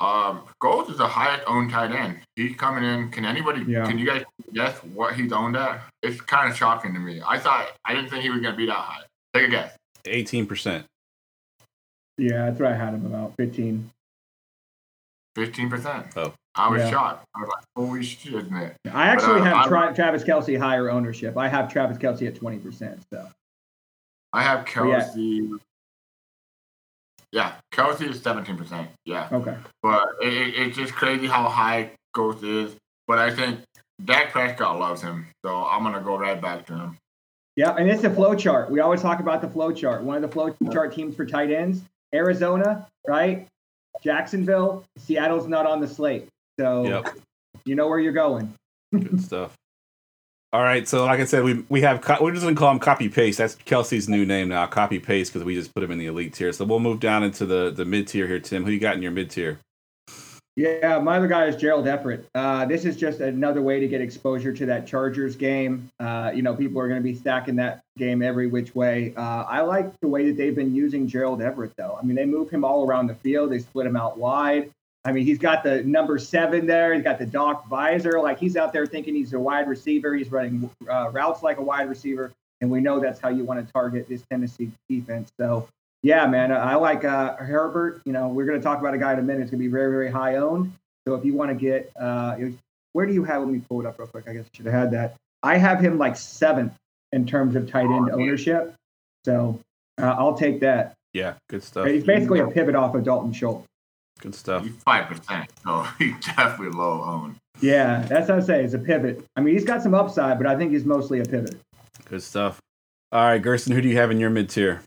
um, Gold is the highest owned tight end. He's coming in. Can anybody? Yeah. Can you guys guess what he's owned at? It's kind of shocking to me. I thought I didn't think he was going to be that high. Take a guess. Eighteen percent. Yeah, that's what I had him about fifteen. Fifteen percent. Oh. I was yeah. shocked. I was like, "Holy shit!" Isn't it? I actually but, uh, have Tra- Travis Kelce higher ownership. I have Travis Kelce at twenty percent. So. I have Kelce. yeah, Kelce is seventeen percent. Yeah. Okay. But it, it, it's just crazy how high Ghost is. But I think Dak Prescott loves him, so I'm gonna go right back to him. Yeah, and it's a flow chart. We always talk about the flow chart. One of the flow chart teams for tight ends, Arizona, right? Jacksonville, Seattle's not on the slate, so yep. you know where you're going. Good stuff. All right, so like I said, we we have we're just gonna call him copy paste. That's Kelce's new name now, copy paste, because we just put him in the elite tier. So we'll move down into the the mid tier here. Tim, who you got in your mid tier? Yeah, my other guy is Gerald Everett. Uh, this is just another way to get exposure to that Chargers game. Uh, you know, people are going to be stacking that game every which way. Uh, I like the way that they've been using Gerald Everett, though. I mean, they move him all around the field. They split him out wide. I mean, he's got the number seven there. He's got the Doc visor. Like he's out there thinking he's a wide receiver. He's running uh, routes like a wide receiver, and we know that's how you want to target this Tennessee defense. So, yeah, man, I like uh, Herbert. You know, we're going to talk about a guy in a minute. It's going to be very, very high owned. So if you want to get, uh, where do you have? Let me pull it up real quick. I guess I should have had that. I have him like seventh in terms of tight end ownership. So uh, I'll take that. Yeah, good stuff. He's basically a pivot off of Dalton Schultz. Good stuff. He's five percent, so he's definitely low owned. Yeah, that's what I say. It's a pivot. I mean, he's got some upside, but I think he's mostly a pivot. Good stuff. All right, Gerson, who do you have in your mid tier?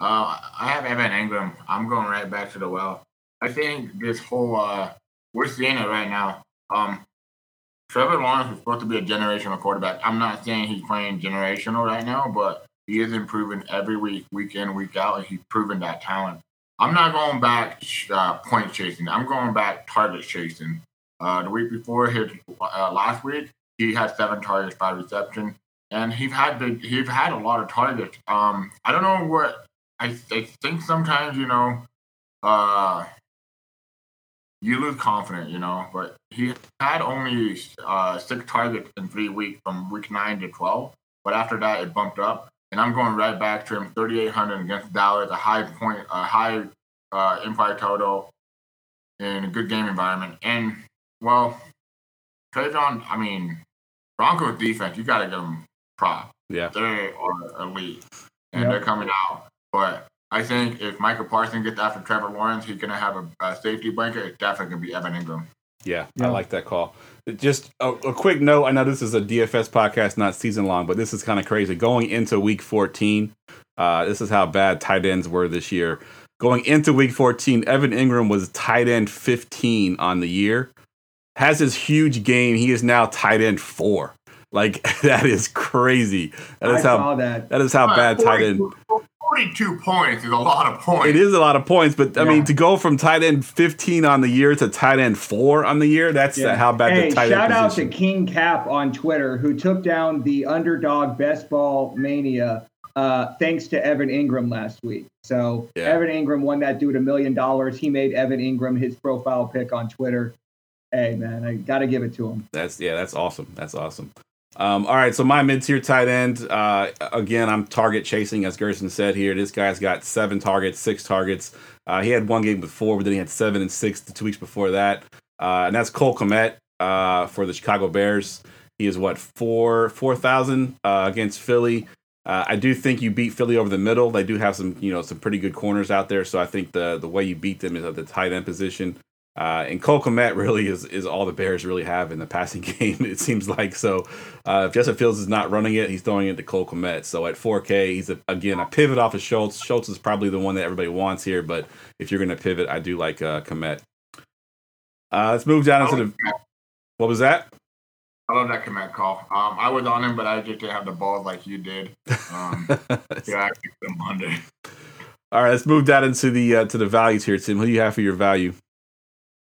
Uh, I have Evan Engram. I'm going right back to the well. I think this whole uh, we're seeing it right now. Um, Trevor Lawrence is supposed to be a generational quarterback. I'm not saying he's playing generational right now, but he is improving every week, week in, week out, and he's proven that talent. I'm not going back uh, point chasing. I'm going back target chasing. Uh, the week before his uh, last week, he had seven targets, five reception, and he's had the, he's had a lot of targets. Um, I don't know what I, I think sometimes you know, uh, you lose confidence, you know. But he had only uh, six targets in three weeks from week nine to twelve. But after that, it bumped up, and I'm going right back to him. 3,800 against Dallas, a high point, a high uh, impact total, in a good game environment. And well, Trevon, I mean, Broncos defense, you got to give them prop. Yeah. They are elite, and Yep. they're coming out. But I think if Micah Parsons gets after Trevor Lawrence, he's gonna have a, a safety blanket. It's definitely gonna be Evan Engram. Yeah, I like that call. Just a, a quick note. I know this is a DFS podcast, not season long, but this is kind of crazy. Going into week 14, uh, this is how bad tight ends were this year. Going into week 14, Evan Engram was tight end 15 on the year. Has his huge game. He is now tight end four. Like that is crazy. That I how saw that. that is how bad tight end. 42 points is a lot of points. It is a lot of points, but I Yeah. mean to go from tight end 15 on the year to tight end four on the year, that's Yeah. how bad hey, the tight shout end Shout out position. to King Cap on Twitter who took down the underdog best ball mania uh, thanks to Evan Engram last week. So Yeah. Evan Engram won that dude a million dollars. He made Evan Engram his profile pick on Twitter. Hey man, I got to give it to him. That's yeah, that's awesome. That's awesome. Um, all right, so my mid tier tight end. Uh, again, I'm target chasing, as Gerson said here. This guy's got seven targets, six targets. Uh, he had one game before, but then he had seven and six the two weeks before that. Uh, and that's Cole Kmet uh, for the Chicago Bears. He is what four four thousand uh, against Philly. Uh, I do think you beat Philly over the middle. They do have some you know some pretty good corners out there. So I think the the way you beat them is at the tight end position. Uh, and Cole Kmet really is, is all the Bears really have in the passing game, it seems like. So uh, if Justin Fields is not running it, he's throwing it to Cole Kmet. So at 4K, he's a, again a pivot off of Schultz. Schultz is probably the one that everybody wants here, but if you're going to pivot, I do like uh, Kmet. Uh, let's move down into the. What was that? I love that command call. Um, I was on him, but I just didn't have the balls like you did. Um, yeah, I under. All right, let's move down into the uh, to the values here, Tim. Who do you have for your value?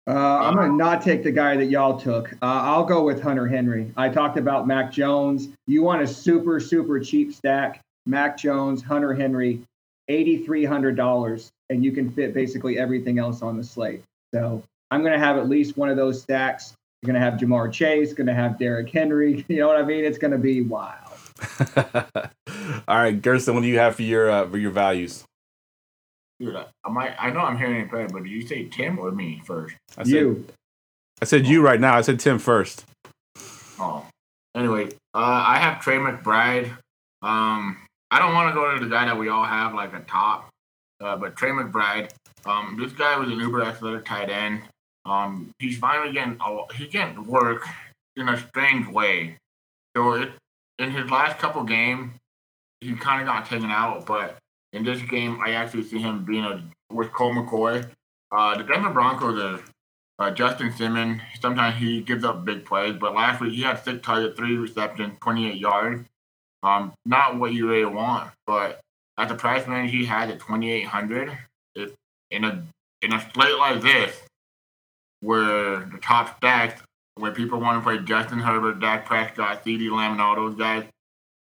Uh, I'm going to not take the guy that y'all took. Uh, I'll go with Hunter Henry. I talked about Mac Jones. You want a super, super cheap stack? Mac Jones, Hunter Henry, $8,300, and you can fit basically everything else on the slate. So I'm going to have at least one of those stacks. You're going to have Ja'Marr Chase, going to have Derrick Henry. You know what I mean? It's going to be wild. All right, Gerson, what do you have for your uh, for your values? Dude, I, I might. I know I'm hearing it better, but did you say Tim or me first? I said, You. I said you right now. I said Tim first. Oh. Anyway, uh, I have Trey McBride. Um, I don't want to go to the guy that we all have like a top, uh, but Trey McBride. Um, this guy was an uber athletic tight end. Um, he's finally getting he he's getting work in a strange way. So it, in his last couple games, he kind of got taken out, but in this game, I actually see him being a with Colt McCoy. Uh, the Denver Broncos are uh, Justin Simmons, sometimes he gives up big plays, but last week he had six targets, three receptions, 28 yards. Um, not what you really want, but at the price range he had at 2,800, it, in a in a slate like this, where the top stacks, where people want to play Justin Herbert, Dak Prescott, CeeDee Lamb, and all those guys,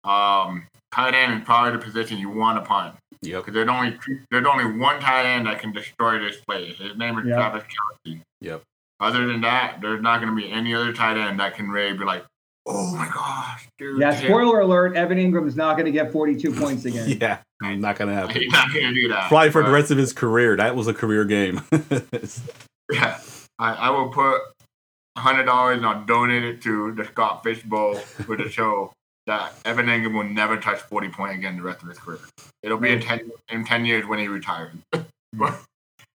um, tight end is probably the position you want to punt. Yep. Because there's only there's only one tight end that can destroy this place. His name is Yeah. Travis Kelce. Yep. Other than that, there's not going to be any other tight end that can really be like, oh my gosh, dude. Yeah, Tim." spoiler alert Evan Engram is not going to get 42 points again. Yeah, I'm not gonna happen. He's not going to do that. Probably for the rest of his career. That was a career game. Yeah, I, I will put hundred dollars and I'll donate it to the Scott Fish Bowl for the show. That Evan Engram will never touch 40 point again the rest of his career. It'll be in 10, in 10 years when he retires. but,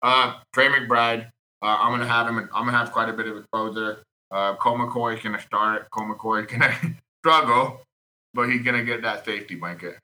uh, Trey McBride, uh, I'm gonna have him. I'm gonna have quite a bit of exposure. Uh, Colt McCoy is gonna start. Colt McCoy is gonna struggle, but he's gonna get that safety blanket.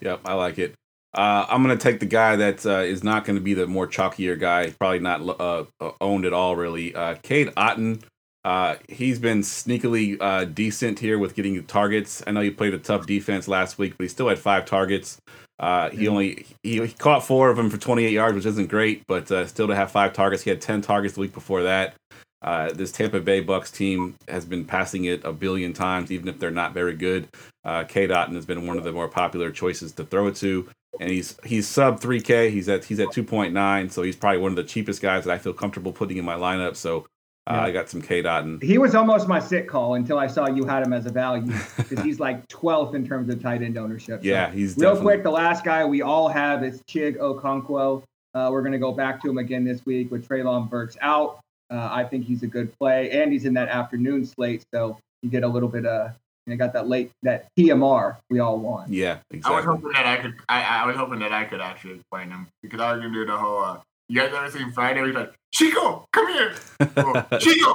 Yep, I like it. Uh, I'm gonna take the guy that uh, is not going to be the more chalkier guy. Probably not uh, owned at all, really. Uh, Cade Otton. Uh, he's been sneakily uh, decent here with getting targets. I know he played a tough defense last week, but he still had five targets. Uh, he only he, he, caught four of them for 28 yards, which isn't great, but uh, still to have five targets. He had 10 targets the week before that. Uh, this Tampa Bay Bucks team has been passing it a billion times, even if they're not very good. Uh, Cade Otton has been one of the more popular choices to throw it to, and he's he's sub 3K. He's at he's at 2.9, so he's probably one of the cheapest guys that I feel comfortable putting in my lineup. So uh, yeah. I got some Cade Otton. He was almost my sit call until I saw you had him as a value because he's like 12th in terms of tight end ownership. So yeah, he's real definitely... quick. The last guy we all have is Chig Okonkwo. Uh, we're going to go back to him again this week with Treylon Burks out. Uh, I think he's a good play, and he's in that afternoon slate, so you get a little bit of you know, got that late that PMR we all want. Yeah, exactly. I was hoping that I could. I, I was hoping that I could actually play him because I was gonna do the whole. Uh, you guys ever seen Friday? He's like, Chico, come here. Chico,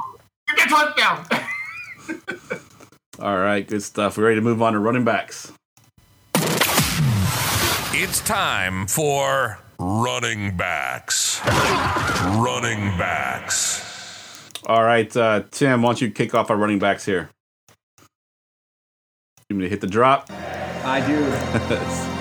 get that touchdown. all right, good stuff. We're ready to move on to running backs. It's time for running backs. running backs. All right, uh, Tim, why don't you kick off our running backs here? You me to hit the drop? I do.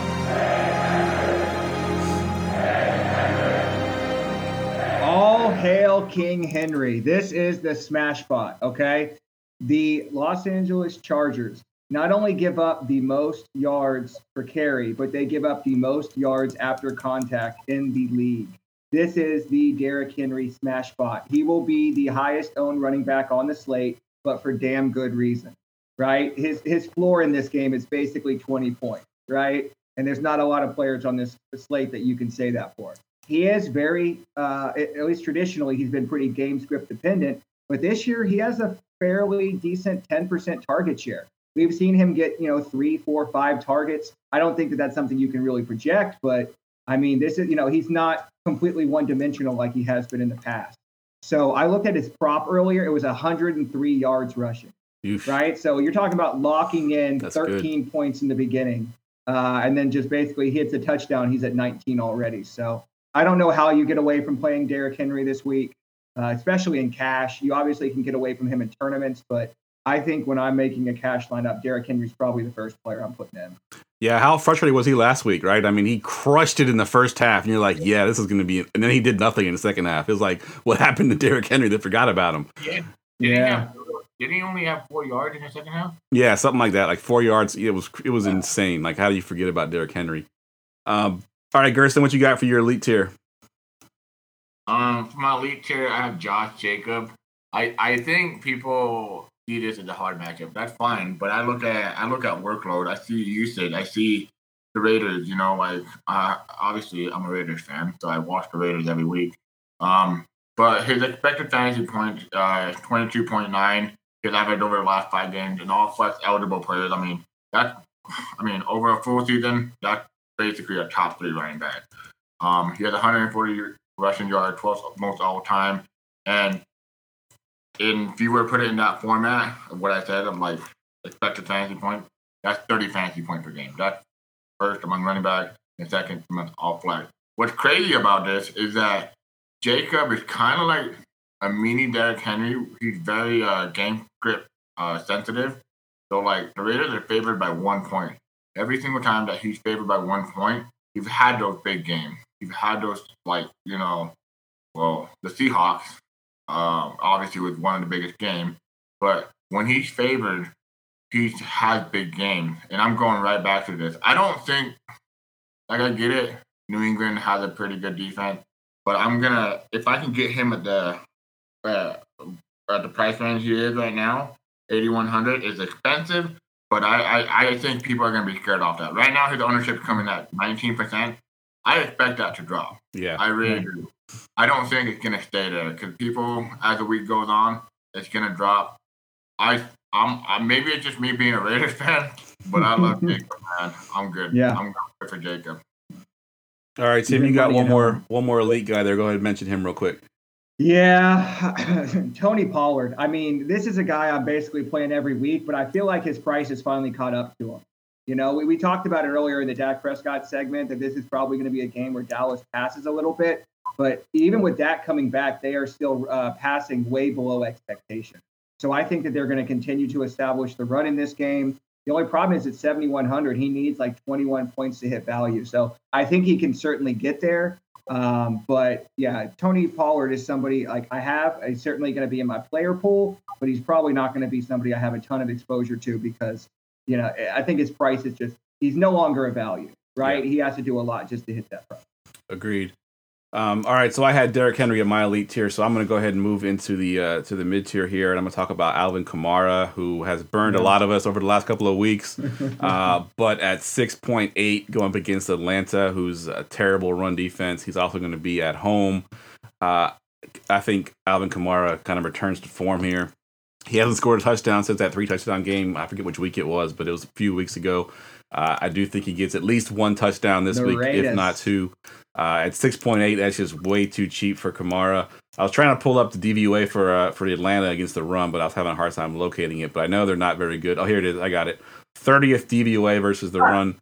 hail King Henry. This is the smash spot, okay? The Los Angeles Chargers not only give up the most yards per carry, but they give up the most yards after contact in the league. This is the Derrick Henry smash spot. He will be the highest owned running back on the slate, but for damn good reason, right? His his floor in this game is basically 20 points, right? And there's not a lot of players on this slate that you can say that for. He is very, uh, at least traditionally, he's been pretty game script dependent. But this year, he has a fairly decent 10% target share. We've seen him get, you know, three, four, five targets. I don't think that that's something you can really project, but I mean, this is, you know, he's not completely one dimensional like he has been in the past. So I looked at his prop earlier. It was 103 yards rushing. Oof. Right. So you're talking about locking in That's 13 good. points in the beginning. Uh, and then just basically hits a touchdown. He's at 19 already. So I don't know how you get away from playing Derrick Henry this week, uh, especially in cash. You obviously can get away from him in tournaments, but I think when I'm making a cash lineup, Derrick Henry's probably the first player I'm putting in. Yeah, how frustrated was he last week, right? I mean, he crushed it in the first half, and you're like, yeah, this is going to be. And then he did nothing in the second half. It was like, what happened to Derrick Henry? that forgot about him. Yeah. Yeah. Did he only have four yards in the second half? Yeah, something like that. Like four yards. It was it was insane. Like, how do you forget about Derrick Henry? Um, all right, Gerson, what you got for your elite tier? Um, for my elite tier, I have Josh Jacob. I I think people see this as a hard matchup. That's fine, but I look at I look at workload. I see usage. I see the Raiders. You know, like uh, obviously I'm a Raiders fan, so I watch the Raiders every week. Um, but his expected fantasy points, uh, twenty two point nine. His average over the last five games, and all flex eligible players. I mean, that's I mean over a full season, that's basically a top three running back. Um, he has 140 rushing yards, 12th most all time, and in if you were to put it in that format of what I said, I'm like expected fantasy point, that's 30 fantasy points per game. That's first among running backs and second among all flag. What's crazy about this is that Jacob is kind of like a mini Derrick Henry. He's very uh, game script uh, sensitive. So like the Raiders are favored by one point. Every single time that he's favored by one point, he's had those big games. He's had those like you know, well the Seahawks um, obviously was one of the biggest games. But when he's favored, he has big games. And I'm going right back to this. I don't think, like, I get it. New England has a pretty good defense, but I'm gonna if I can get him at the uh, at the price range he is right now, 8100 is expensive, but I, I I think people are gonna be scared off that. Right now, his ownership is coming at 19 percent. I expect that to drop. Yeah, I really do. I don't think it's gonna stay there because people, as the week goes on, it's gonna drop. I I'm, I, maybe it's just me being a Raiders fan, but I love Jacob, man. I'm good. Yeah. I'm good for Jacob. All right, Tim, you got one more one more elite guy there. Go ahead and mention him real quick. Yeah, Tony Pollard. I mean, this is a guy I'm basically playing every week, but I feel like his price has finally caught up to him. You know, we, we talked about it earlier in the Dak Prescott segment that this is probably going to be a game where Dallas passes a little bit. But even with Dak coming back, they are still uh, passing way below expectation. So I think that they're going to continue to establish the run in this game. The only problem is at 7,100, he needs like 21 points to hit value. So I think he can certainly get there. Um, but yeah, Tony Pollard is somebody like I have. He's certainly going to be in my player pool, but he's probably not going to be somebody I have a ton of exposure to because you know I think his price is just he's no longer a value, right? He has to do a lot just to hit that price. Agreed. Um, all right, so I had Derrick Henry at my elite tier, so I'm going to go ahead and move into the uh, to the mid tier here, and I'm going to talk about Alvin Kamara, who has burned a lot of us over the last couple of weeks, uh, but at 6.8 going up against Atlanta, who's a terrible run defense. He's also going to be at home. Uh, I think Alvin Kamara kind of returns to form here. He hasn't scored a touchdown since that three touchdown game. I forget which week it was, but it was a few weeks ago. Uh, I do think he gets at least one touchdown this The week, if not two. Uh, at 6.8, that's just way too cheap for Kamara. I was trying to pull up the DVOA for uh, for the Atlanta against the run, but I was having a hard time locating it. But I know they're not very good. Oh, here it is. I got it. 30th DVOA versus the run.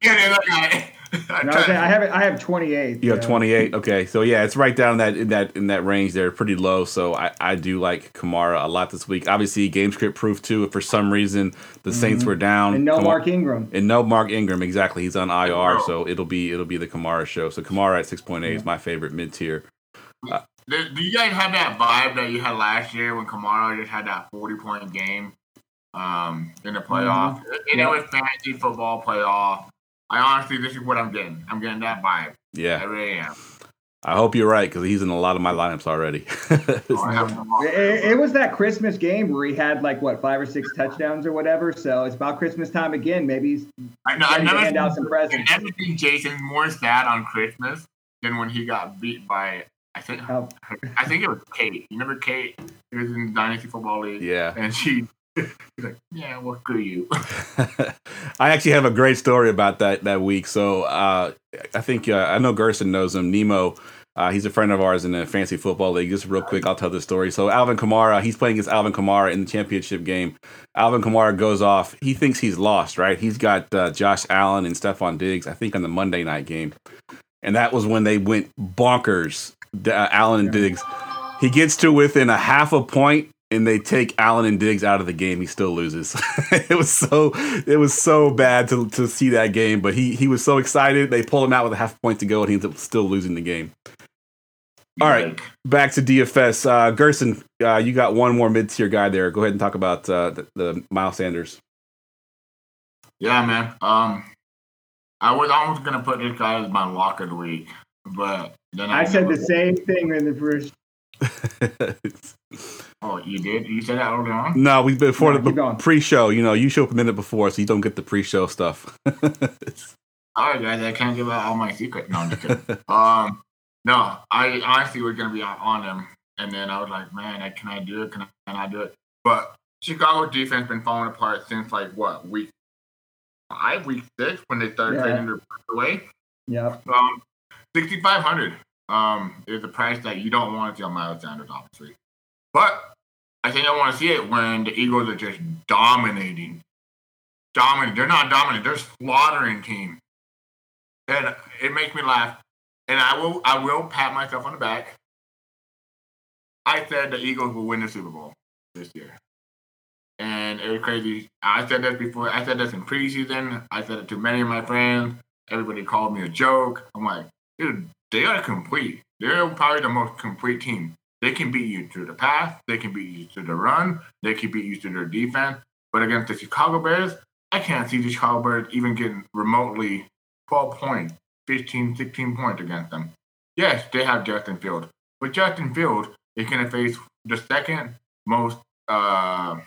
Yeah, yeah, look at it. I, was saying, I have I have 28. You have yeah. 28. Okay, so yeah, it's right down that in that in that range there, pretty low. So I, I do like Kamara a lot this week. Obviously, game script proof too. If for some reason the Saints were down, Mm-hmm. And no Kamara- Mark Ingram. and no Mark Ingram. Exactly, he's on IR, so it'll be it'll be the Kamara show. So Kamara at 6.8 is my favorite mid tier. Do, do you guys have that vibe that you had last year when Kamara just had that 40 point game um, in the playoff? And it was fantasy football playoff. I honestly, this is what I'm getting. I'm getting that vibe. I Yeah, really am. I hope you're right because he's in a lot of my lineups already. Oh, I have Kamara. It, it was that Christmas game where he had like what five or six touchdowns or whatever. So it's about Christmas time again. Maybe he's I, know, I ready to never hand out some I presents. never seen Jason more sad on Christmas than when he got beat by I think Oh. I think it was Kate. You remember Kate? It was in Dynasty Football League. yeah. And she she's like, Yeah, well screw you. I actually have a great story about that that week. So uh, I think uh, I know Gerson knows him. Nemo, uh, he's a friend of ours in the fancy football league. Just real quick, I'll tell the story. So Alvin Kamara, he's playing against Alvin Kamara in the championship game. Alvin Kamara goes off. He thinks he's lost. Right? He's got uh, Josh Allen and Stefon Diggs. I think on the Monday night game, and that was when they went bonkers. Uh, Allen and Diggs. He gets to within a half a point and they take Allen and Diggs out of the game, he still loses. it was so it was so bad to, to see that game, but he he was so excited. They pulled him out with a half point to go, and he ends up still losing the game. All right, back to DFS. Uh, Gerson, uh, you got one more mid tier guy there. Go ahead and talk about uh, the, the Miles Sanders. Yeah, man. Um I was almost gonna put this guy as my lock of the week, but then I, I said the same thing in the first. Oh, you did? You said that earlier on? no, we before No, the going. pre-show. You know, you show up a minute before, so you don't get the pre-show stuff. All right, guys, I can't give out all my secrets. No, I'm just kidding. um, no, I honestly was gonna be on- on him, and then I was like, man, can I do it? Can I, can I do it? But Chicago defense been falling apart since like what week five, week six when they started Yeah. trading their players away. Yep. Um, sixty five hundred um is a price that you don't want to see on Miles Sanders, obviously. But I think I want to see it when the Eagles are just dominating, dominating. They're not dominating; they're slaughtering teams, and it makes me laugh. And I will, I will pat myself on the back. I said the Eagles will win the Super Bowl this year, and it was crazy. I said this before. I said this in preseason. I said it to many of my friends. Everybody called me a joke. I'm like, dude, they are complete. They're probably the most complete team. They can beat you through the pass. They can beat you through the run. They can beat you through their defense. But against the Chicago Bears, I can't see the Chicago Bears even getting remotely 12 points, 15, 16 points against them. Yes, they have Justin Field. But Justin Field is going to face the second most uh,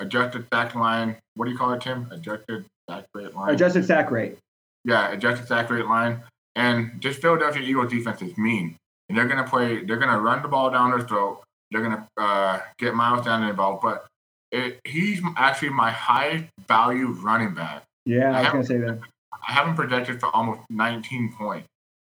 adjusted sack line. What do you call it, Tim? Adjusted sack rate line? Adjusted sack rate. yeah, adjusted sack rate line. And this Philadelphia Eagles defense is mean. And they're gonna play they're gonna run the ball down their throat. They're gonna uh, get Miles Sanders involved. But it, he's actually my high value running back. Yeah, I was gonna say that. I haven't projected for almost 19 points.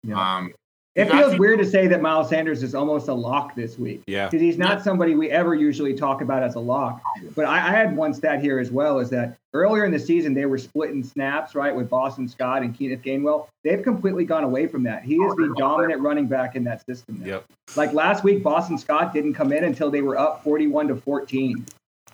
Yeah. Um, It he's feels actually- weird to say that Miles Sanders is almost a lock this week. Yeah. because he's not somebody we ever usually talk about as a lock. But I, I had one stat here as well: is that earlier in the season they were splitting snaps right with Boston Scott and Kenneth Gainwell. They've completely gone away from that. He is the dominant running back in that system. Now. Yep. Like last week, Boston Scott didn't come in until they were up forty-one to fourteen.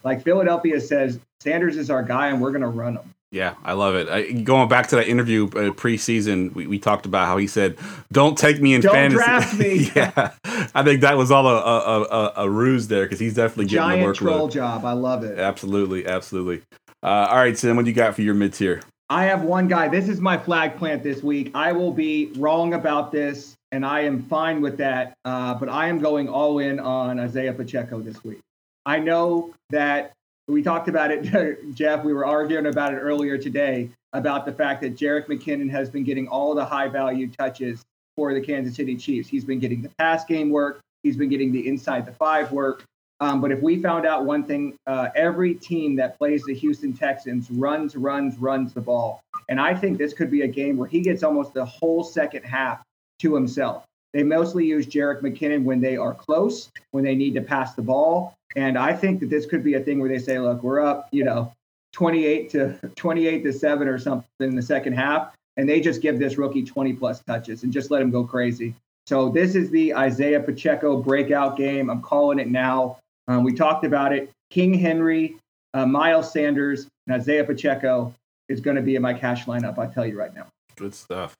Like Philadelphia says, Sanders is our guy, and we're going to run him. Yeah, I love it. I, going back to that interview uh, preseason, we, we talked about how he said, "Don't take me in Don't fantasy." draft me. yeah, I think that was all a a, a, a ruse there because he's definitely getting Giant the workload. troll job. I love it. Absolutely, absolutely. Uh, all right, Tim, what do you got for your mid tier? I have one guy. This is my flag plant this week. I will be wrong about this, and I am fine with that. Uh, but I am going all in on Isaiah Pacheco this week. I know that we talked about it, Jeff. We were arguing about it earlier today about the fact that Jerick McKinnon has been getting all the high value touches for the Kansas City Chiefs. He's been getting the pass game work, he's been getting the inside the five work. Um, but if we found out one thing, uh, every team that plays the Houston Texans runs, runs, runs the ball. And I think this could be a game where he gets almost the whole second half to himself. They mostly use Jerick McKinnon when they are close, when they need to pass the ball. And I think that this could be a thing where they say, look, we're up, you know, 28 to 28 to 7 or something in the second half. And they just give this rookie 20 plus touches and just let him go crazy. So this is the Isaiah Pacheco breakout game. I'm calling it now. Um, we talked about it. King Henry, uh, Miles Sanders, and Isaiah Pacheco is going to be in my cash lineup. I tell you right now. Good stuff.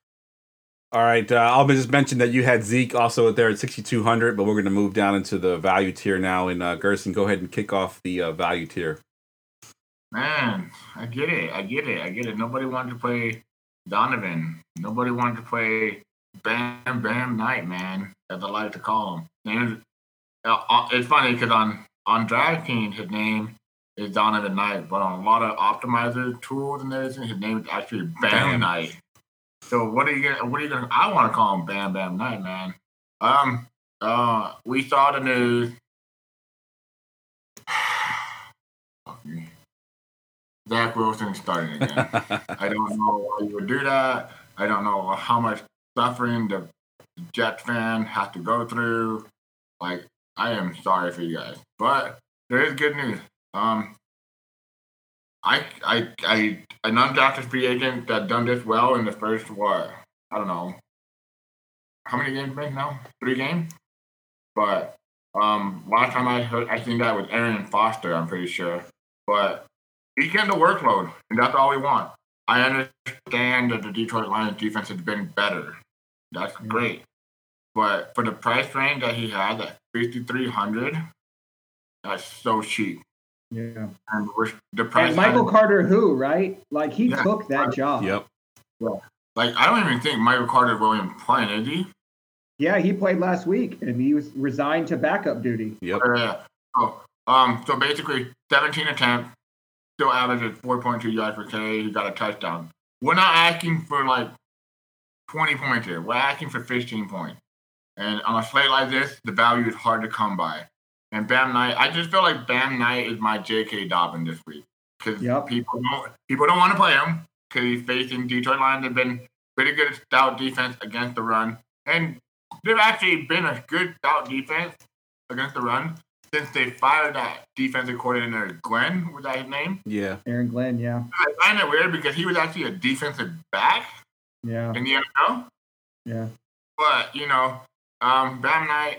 All right, uh, I'll just mention that you had Zeke also there at 6,200, but we're going to move down into the value tier now. And uh, Gerson, go ahead and kick off the uh, value tier. Man, I get it. I get it. I get it. Nobody wanted to play Zonovan. Nobody wanted to play Bam Bam Knight, man, as I like to call him. And, uh, uh, it's funny because on on DraftKings his name is Zonovan Knight, but on a lot of optimizer tools and everything, his name is actually Bam, Bam. Knight. So what are you gonna? What are you gonna? I want to call him Bam Bam Knight man. Um. Uh. We saw the news. Zach Wilson starting again. I don't know why you would do that. I don't know how much suffering the Jet fan has to go through. Like, I am sorry for you guys, but there is good news. Um, I I I an undrafted free agent that done this well in the first what I don't know how many games been now three games, but um last time I heard I seen that was Arian Foster I'm pretty sure, but he's getting the workload and that's all we want. I understand that the Detroit Lions defense has been better. That's great. But for the price range that he has at 5,300, that's so cheap. Yeah. And we're, the And Michael Carter, who, right? Like he Yeah. took that job. yep. Well like, I don't even think Michael Carter Williams playing, is he? Yeah, he played last week and he was resigned to backup duty. Yep. Yeah. Oh, um, so basically, 17 attempts, still averages 4.2 yards per carry. He got a touchdown. We're not asking for like 20 points here. We're asking for 15 points. And on a slate like this, the value is hard to come by. And Bam Knight, I just feel like Bam Knight is my J.K. Dobbin this week because Yep. people don't people don't want to play him because he's facing Detroit Lions. Have been pretty good stout defense against the run, and they've actually been a good stout defense against the run since they fired that defensive coordinator Glenn. Was that his name? Yeah. Aaron Glenn, yeah. I find it weird because he was actually a defensive back Yeah. in the NFL. Yeah. But you know, um, Bam Knight.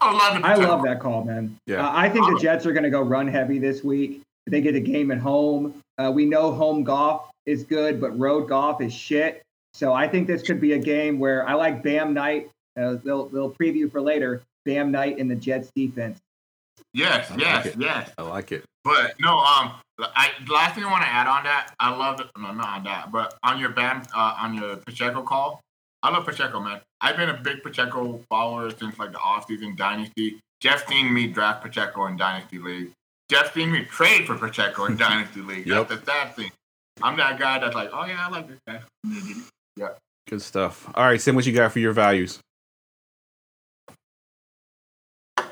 I love the I love that call, man. Yeah. Uh, I think the Jets are going to go run heavy this week. They get a game at home. Uh, we know home golf is good, but road golf is shit. So I think this could be a game where I like Bam Knight. Uh, they'll, they'll preview for later. Bam Knight in the Jets defense. Yes, I yes, it. yes. I like it. But no, um, I the last thing I want to add on that, I love it. No, not on that, but on your Bam, uh, on your Pacheco call, I love Pacheco, man. I've been a big Pacheco follower since like the offseason dynasty. Jeff seen me draft Pacheco in dynasty league. Jeff seen me trade for Pacheco in dynasty league. Yep. That's the sad thing. I'm that guy that's like, oh yeah, I like this guy. yeah. Good stuff. All right, Sim, what you got for your values? Uh,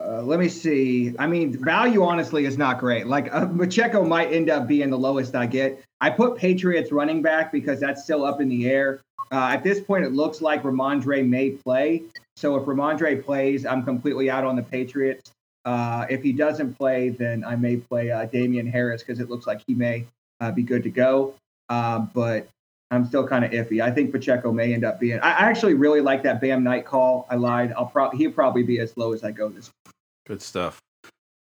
Uh, let me see. I mean, value honestly is not great. Like uh, Pacheco might end up being the lowest I get. I put Patriots running back because that's still up in the air. Uh, at this point, it looks like Rhamondre may play. So if Rhamondre plays, I'm completely out on the Patriots. Uh, if he doesn't play, then I may play uh, Damien Harris because it looks like he may uh, be good to go. Uh, but I'm still kind of iffy. I think Pacheco may end up being. I, actually really like that Bam Knight call. I lied. I'll probably he'll probably be as low as I go this. Good stuff.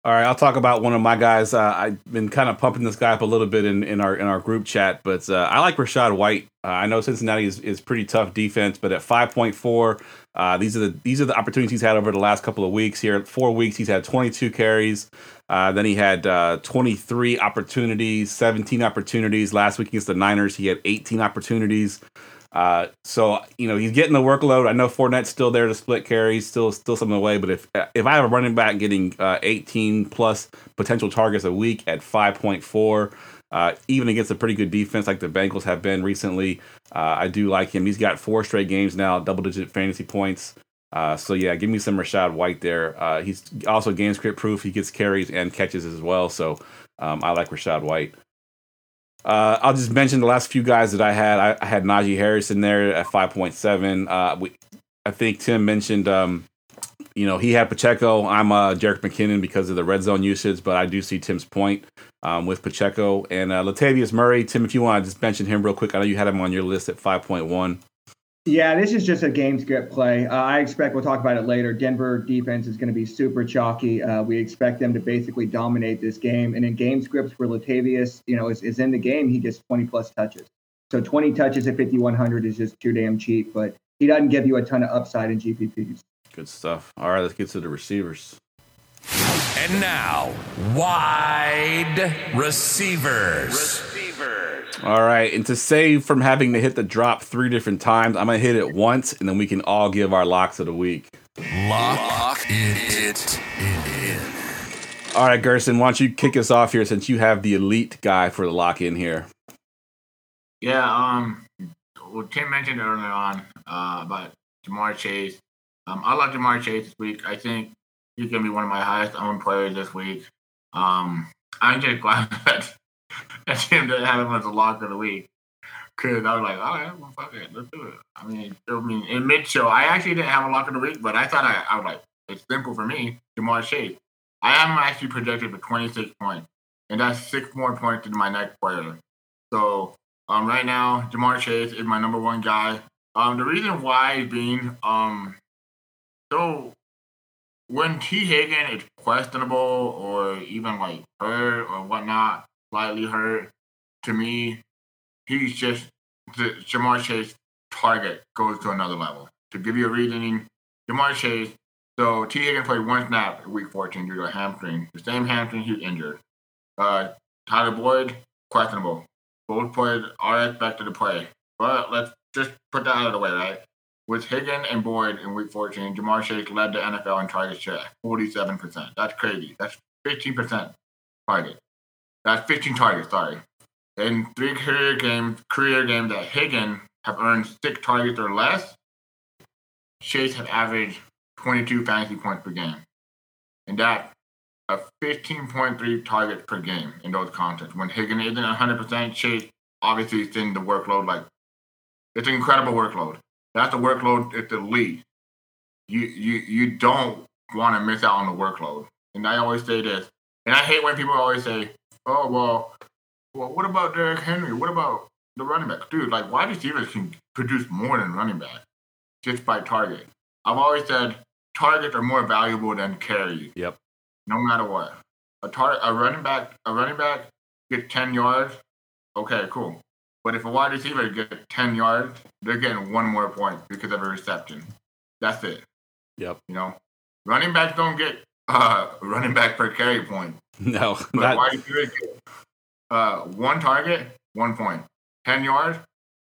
All right, I'll talk about one of my guys. Uh, I've been kind of pumping this guy up a little bit in, in our in our group chat, but uh, I like Rachaad White. Uh, I know Cincinnati is, is pretty tough defense, but at five point four, uh, these are the these are the opportunities he's had over the last couple of weeks. Here, four weeks, he's had twenty two carries. Uh, then he had uh, twenty three opportunities, seventeen opportunities. Last week against the Niners, he had eighteen opportunities. Uh, so you know he's getting the workload. I know Fournette's still there to split carries, still still some of the way. But if if I have a running back getting uh, 18 plus potential targets a week at 5.4, uh, even against a pretty good defense like the Bengals have been recently, uh, I do like him. He's got four straight games now, double digit fantasy points. Uh, so yeah, give me some Rachaad White there. Uh, he's also game script proof. He gets carries and catches as well. So um, I like Rachaad White. Uh, I'll just mention the last few guys that I had. I, I had Najee Harris in there at 5.7. Uh, we, I think Tim mentioned, um, you know, he had Pacheco. I'm uh, Jerick McKinnon because of the red zone usage, but I do see Tim's point um, with Pacheco and uh, Latavius Murray. Tim, if you want to just mention him real quick, I know you had him on your list at 5.1. Yeah, this is just a game script play. Uh, I expect we'll talk about it later. Denver defense is going to be super chalky. Uh, we expect them to basically dominate this game. And in game scripts where Latavius, you know, is, is in the game, he gets 20 plus touches. So 20 touches at 5100 is just too damn cheap. But he doesn't give you a ton of upside in GPPs. Good stuff. All right, let's get to the receivers. And now, wide receivers. All right, and to save from having to hit the drop three different times, I'm gonna hit it once, and then we can all give our locks of the week. Lock it in. All right, Gerson, why don't you kick us off here since you have the elite guy for the lock in here? Yeah, um, well, Tim mentioned earlier on uh, about Ja'Marr Chase. Um, I love Ja'Marr Chase this week. I think he's gonna be one of my highest owned players this week. Um, I'm just glad that, that Tim didn't have him as a lock of the week. Cause I was like, all right, well, fuck it, let's do it. I mean, I mean, in mid show, I actually didn't have a lock of the week, but I thought I, I was like, it's simple for me, Ja'Marr Chase. I am actually projected for 26 points, and that's six more points than my next player. So um, right now, Ja'Marr Chase is my number one guy. Um, the reason why being um, so when T Hagen is questionable or even like hurt or whatnot, slightly hurt, to me, he's just the Ja'Marr Chase target goes to another level. To give you a reasoning, Ja'Marr Chase. So T Hagen played one snap in Week 14 due to a hamstring. The same hamstring he's injured. Uh, Tyler Boyd questionable. Both players are expected to play, but let's just put that out of the way, right? With Higgin and Boyd in Week 14, Ja'Marr Chase led the NFL in target share, 47%. That's crazy. That's 15% target. That's 15 targets. Sorry. In three career games, career games that Higgin have earned six targets or less, Chase have averaged 22 fantasy points per game, and that a 15.3 targets per game in those contests. When Higgin isn't 100%, Chase obviously is in the workload like it's an incredible workload. That's the workload at the league. You you you don't want to miss out on the workload. And I always say this, and I hate when people always say, "Oh well, well, what about Derrick Henry? What about the running back, dude? Like wide receivers can produce more than running back just by target. I've always said targets are more valuable than carries. Yep. No matter what, a tar- a running back a running back gets ten yards. Okay, cool. But if a wide receiver gets 10 yards, they're getting one more point because of a reception. That's it. Yep. You know, running backs don't get uh, running back per carry point. No, But that, wide receivers uh, one target, one point. 10 yards,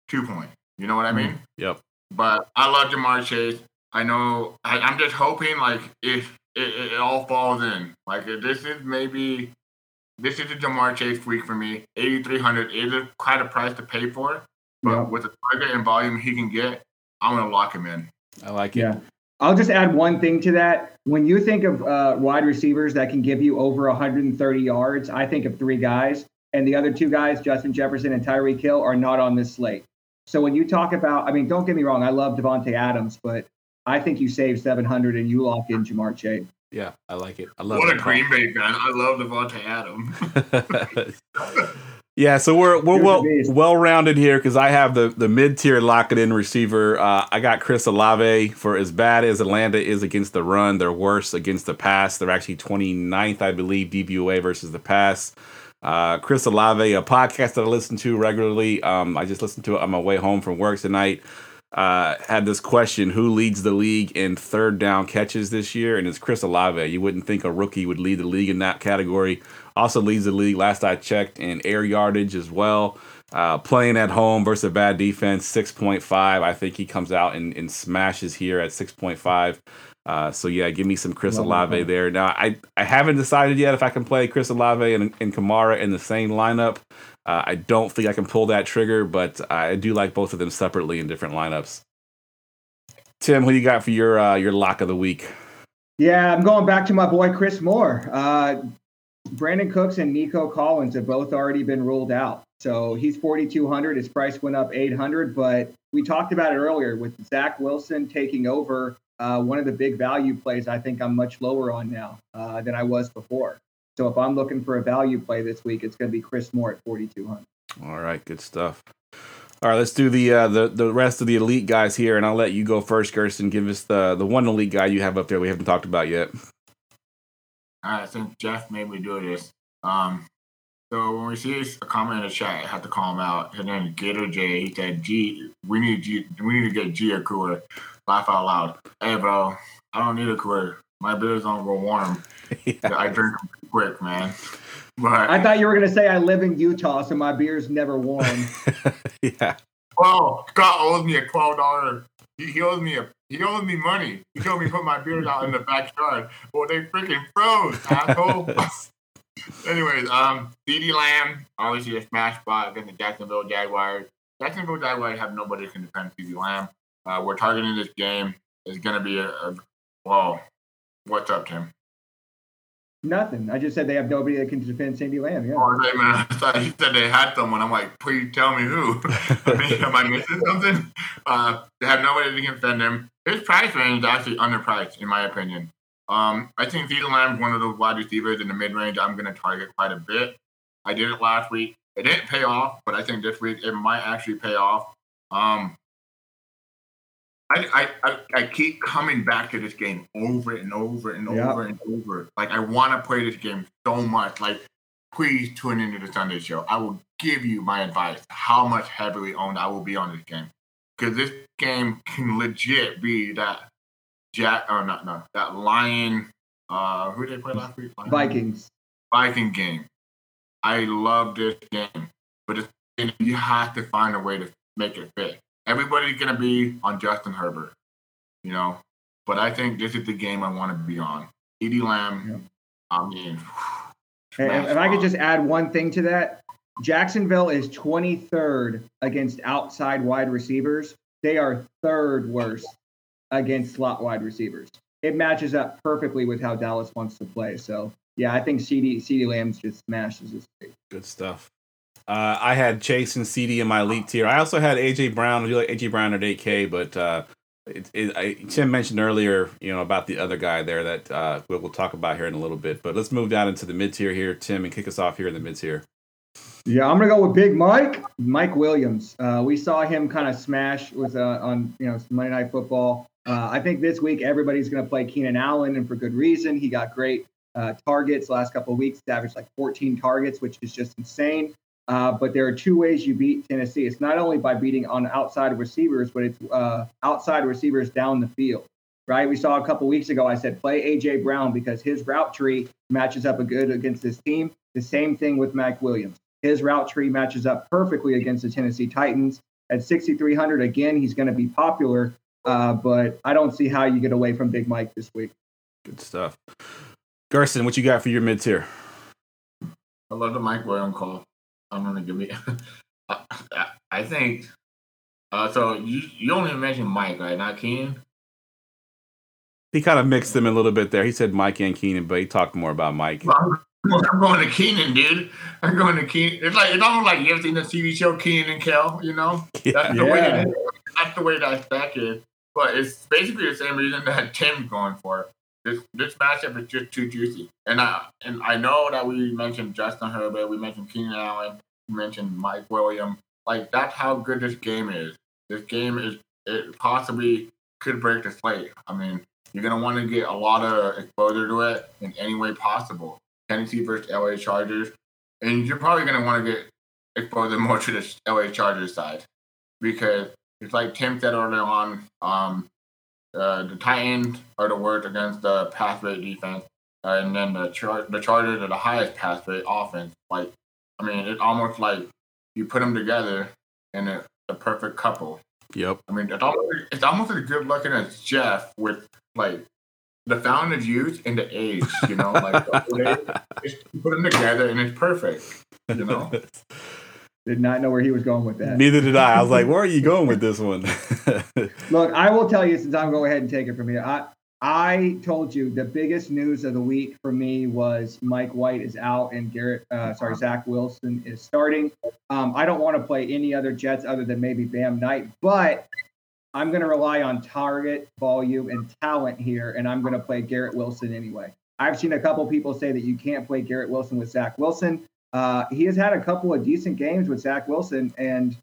two point. You know what I mean? yep. But I love Ja'Marr Chase. I know. I, I'm just hoping like if it, it, it all falls in, like if this is maybe this is a Ja'Marr Chase week for me. 8,300 is a, quite a price to pay for, but Yeah. with the target and volume he can get, I'm gonna lock him in. I like it. Yeah. I'll just add one thing to that. When you think of uh, wide receivers that can give you over 130 yards, I think of three guys, and the other two guys, Justin Jefferson and Tyree Hill, are not on this slate. So when you talk about, I mean, don't get me wrong, I love Davante Adams, but I think you save 700 and you lock in Ja'Marr Chase. Yeah, I like it. I love What a that call. Green Bay fan. I love Davante Adams. yeah, so we're we're well well rounded here because I have the the mid tier lock it in receiver. Uh, I got Chris Olave for as bad as Atlanta is against the run, they're worse against the pass. They're actually 29th, I believe, DVOA versus the pass. Uh, Chris Olave, a podcast that I listen to regularly. Um, I just listened to it on my way home from work tonight. Uh, had this question: Who leads the league in third down catches this year? And it's Chris Olave. You wouldn't think a rookie would lead the league in that category. Also leads the league, last I checked, in air yardage as well. Uh, playing at home versus a bad defense, 6.5. I think he comes out and, and smashes here at 6.5. Uh, so yeah, give me some Chris Olave there. Now I, I haven't decided yet if I can play Chris Olave and, and Kamara in the same lineup. Uh, I don't think I can pull that trigger, but I do like both of them separately in different lineups. Tim, who you got for your uh, your lock of the week? Yeah, I'm going back to my boy Chris Moore. Uh, Brandin Cooks and Nico Collins have both already been ruled out. So he's 4,200. His price went up 800. But we talked about it earlier with Zach Wilson taking over. Uh, one of the big value plays I think I'm much lower on now uh, than I was before. So if I'm looking for a value play this week, it's going to be Chris Moore at 4,200. All right, good stuff. All right, let's do the uh, the the rest of the elite guys here, and I'll let you go first, Gerson. Give us the the one elite guy you have up there we haven't talked about yet. I think Jeff made me do this. Um, so when we see a comment in the chat, I have to call him out. And then Gator J, he said, "G, we need G, we need to get G a cooler." Laugh out loud. Hey, bro, I don't need a cooler. My beers don't go warm. I drink them quick, man. But I thought you were going to say I live in Utah, so my beer's never warm. yeah, oh, Scott owes me a twelve dollar. He, he owes me a he owes me money. He told me to put my beers out in the backyard. Well, they freaking froze, asshole. Anyways, um, CeeDee Lamb, obviously a smash spot against the Jacksonville Jaguars. Jacksonville Jaguars have nobody can defend CeeDee Lamb. Uh, we're targeting this game. It's going to be a, a well. What's up, Tim? Nothing. I just said they have nobody that can defend CeeDee Lamb. Yeah. Oh, hey, man, I thought he said they had someone. I'm like, please tell me who. I mean, am I missing something? Uh, they have nobody that can defend him. His price range is actually underpriced, in my opinion. Um, I think CeeDee Lamb is one of those wide receivers in the mid range I'm going to target quite a bit. I did it last week. It didn't pay off, but I think this week it might actually pay off. Um, I, I, I, keep coming back to this game over and over and over and over. Like I want to play this game so much. Like please tune into the Sunday show. I will give you my advice how much heavily owned I will be on this game because this game can legit be that Jack or not no that Lion. Uh, who did they play last week? Lion? Vikings. Viking game. I love this game, but it's, you have to find a way to make it fit. Everybody's gonna be on Justin Herbert, you know, but I think this is the game I want to be on. Edie Lamb. I mean, And if I could just add one thing to that, Jacksonville is 23rd against outside wide receivers. They are third worst against slot wide receivers. It matches up perfectly with how Dallas wants to play. So, yeah, I think CeeDee CeeDee Lamb's just smashes this week. good stuff. Uh, I had Chase and CeeDee in my elite tier. I also had AJ Brown. I do like AJ Brown at 8K, but uh, it, it, I, Tim mentioned earlier, you know, about the other guy there that uh, we'll, we'll talk about here in a little bit. But let's move down into the mid tier here, Tim, and kick us off here in the mid tier. Yeah, I'm gonna go with Big Mike, Mike Williams. Uh, we saw him kind of smash with uh, on you know Monday Night Football. Uh, I think this week everybody's gonna play Keenan Allen, and for good reason. He got great uh, targets last couple of weeks. Averaged like 14 targets, which is just insane. Uh, but there are two ways you beat Tennessee. It's not only by beating on outside receivers, but it's uh, outside receivers down the field. Right? We saw a couple weeks ago. I said play AJ Brown because his route tree matches up a good against this team. The same thing with Mike Williams. His route tree matches up perfectly against the Tennessee Titans. At 6,300, again, he's going to be popular, uh, but I don't see how you get away from Big Mike this week. Good stuff. Gerson, what you got for your mid tier? I love the Mike Williams call. I'm gonna give me. I, think. Uh, so you you only mentioned Mike, right? Not Keenan. He kind of mixed them a little bit there. He said Mike and Keenan, but he talked more about Mike. I'm, I'm going to Keenan, dude. I'm going to Keenan. It's like it's almost like you ever seen the TV show Keenan and Kel. You know, Yeah. that's the way. That, that's the way that is. But it's basically the same reason that Tim's going for. it. This this matchup is just too juicy, and I and I know that we mentioned Justin Herbert, we mentioned Keenan Allen, we mentioned Mike Williams. Like that's how good this game is. This game is it possibly could break the slate. I mean, you're gonna want to get a lot of exposure to it in any way possible. Tennessee versus LA Chargers, and you're probably gonna want to get exposure more to the LA Chargers side because it's like Tim said earlier on. Um, uh, the Titans are the worst against the pass rate defense, uh, and then the Char- the Chargers are the highest pass rate offense. Like, I mean, it's almost like you put them together and it's the perfect couple. Yep. I mean, it's almost, it's almost as good looking as Jeff with like the fountain of youth and the age. You know, like the old age. Just put them together and it's perfect. You know. Did not know where he was going with that. Neither did I. I was like, where are you going with this one? Look, I will tell you since I'm going ahead and take it from here. I I told you the biggest news of the week for me was Mike White is out and Garrett, uh, sorry, Zach Wilson is starting. Um, I don't want to play any other Jets other than maybe Bam Knight, but I'm going to rely on target volume and talent here, and I'm going to play Garrett Wilson anyway. I've seen a couple people say that you can't play Garrett Wilson with Zach Wilson. Uh, he has had a couple of decent games with Zach Wilson, and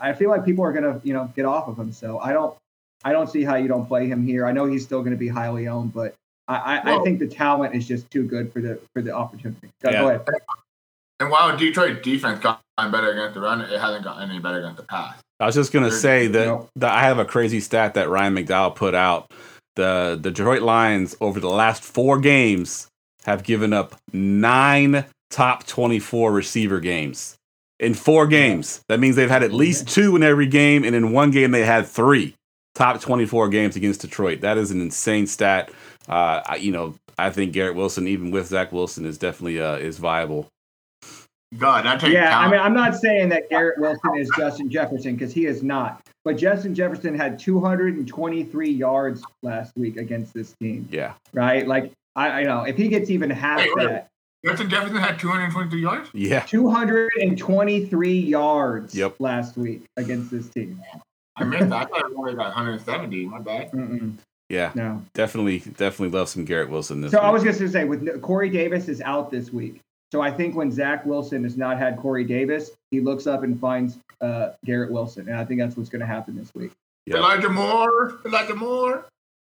I feel like people are going to, you know, get off of him. So I don't, I don't see how you don't play him here. I know he's still going to be highly owned, but I, I, I think the talent is just too good for the for the opportunity. Go, Yeah. go ahead. And while Detroit defense got better against the run, it hasn't gotten any better against the pass. I was just gonna say that, Nope. that I have a crazy stat that Ryan McDowell put out. The the Detroit Lions over the last four games have given up nine top twenty four receiver games in four games. That means they've had at least two in every game, and in one game they had three top twenty four games against Detroit. That is an insane stat. Uh, I, you know, I think Garrett Wilson, even with Zach Wilson, is definitely uh, is viable. God, that takes Yeah, I mean, I'm not saying that Garrett Wilson is Justin Jefferson because he is not. But Justin Jefferson had 223 yards last week against this team, Yeah, right? Like, I, I know if he gets even half Wait, wait. that, Justin Jefferson had 223 yards. yeah, 223 yards Yep. last week against this team. I missed that. I thought it was only like 170. My bad. Mm-mm, yeah. no. Definitely, definitely love some Garrett Wilson this So week. I was just going to say, with Corey Davis is out this week. So I think when Zach Wilson has not had Corey Davis, he looks up and finds uh, Garrett Wilson, and I think that's what's going to happen this week. Yeah. Elijah Moore. Elijah Moore.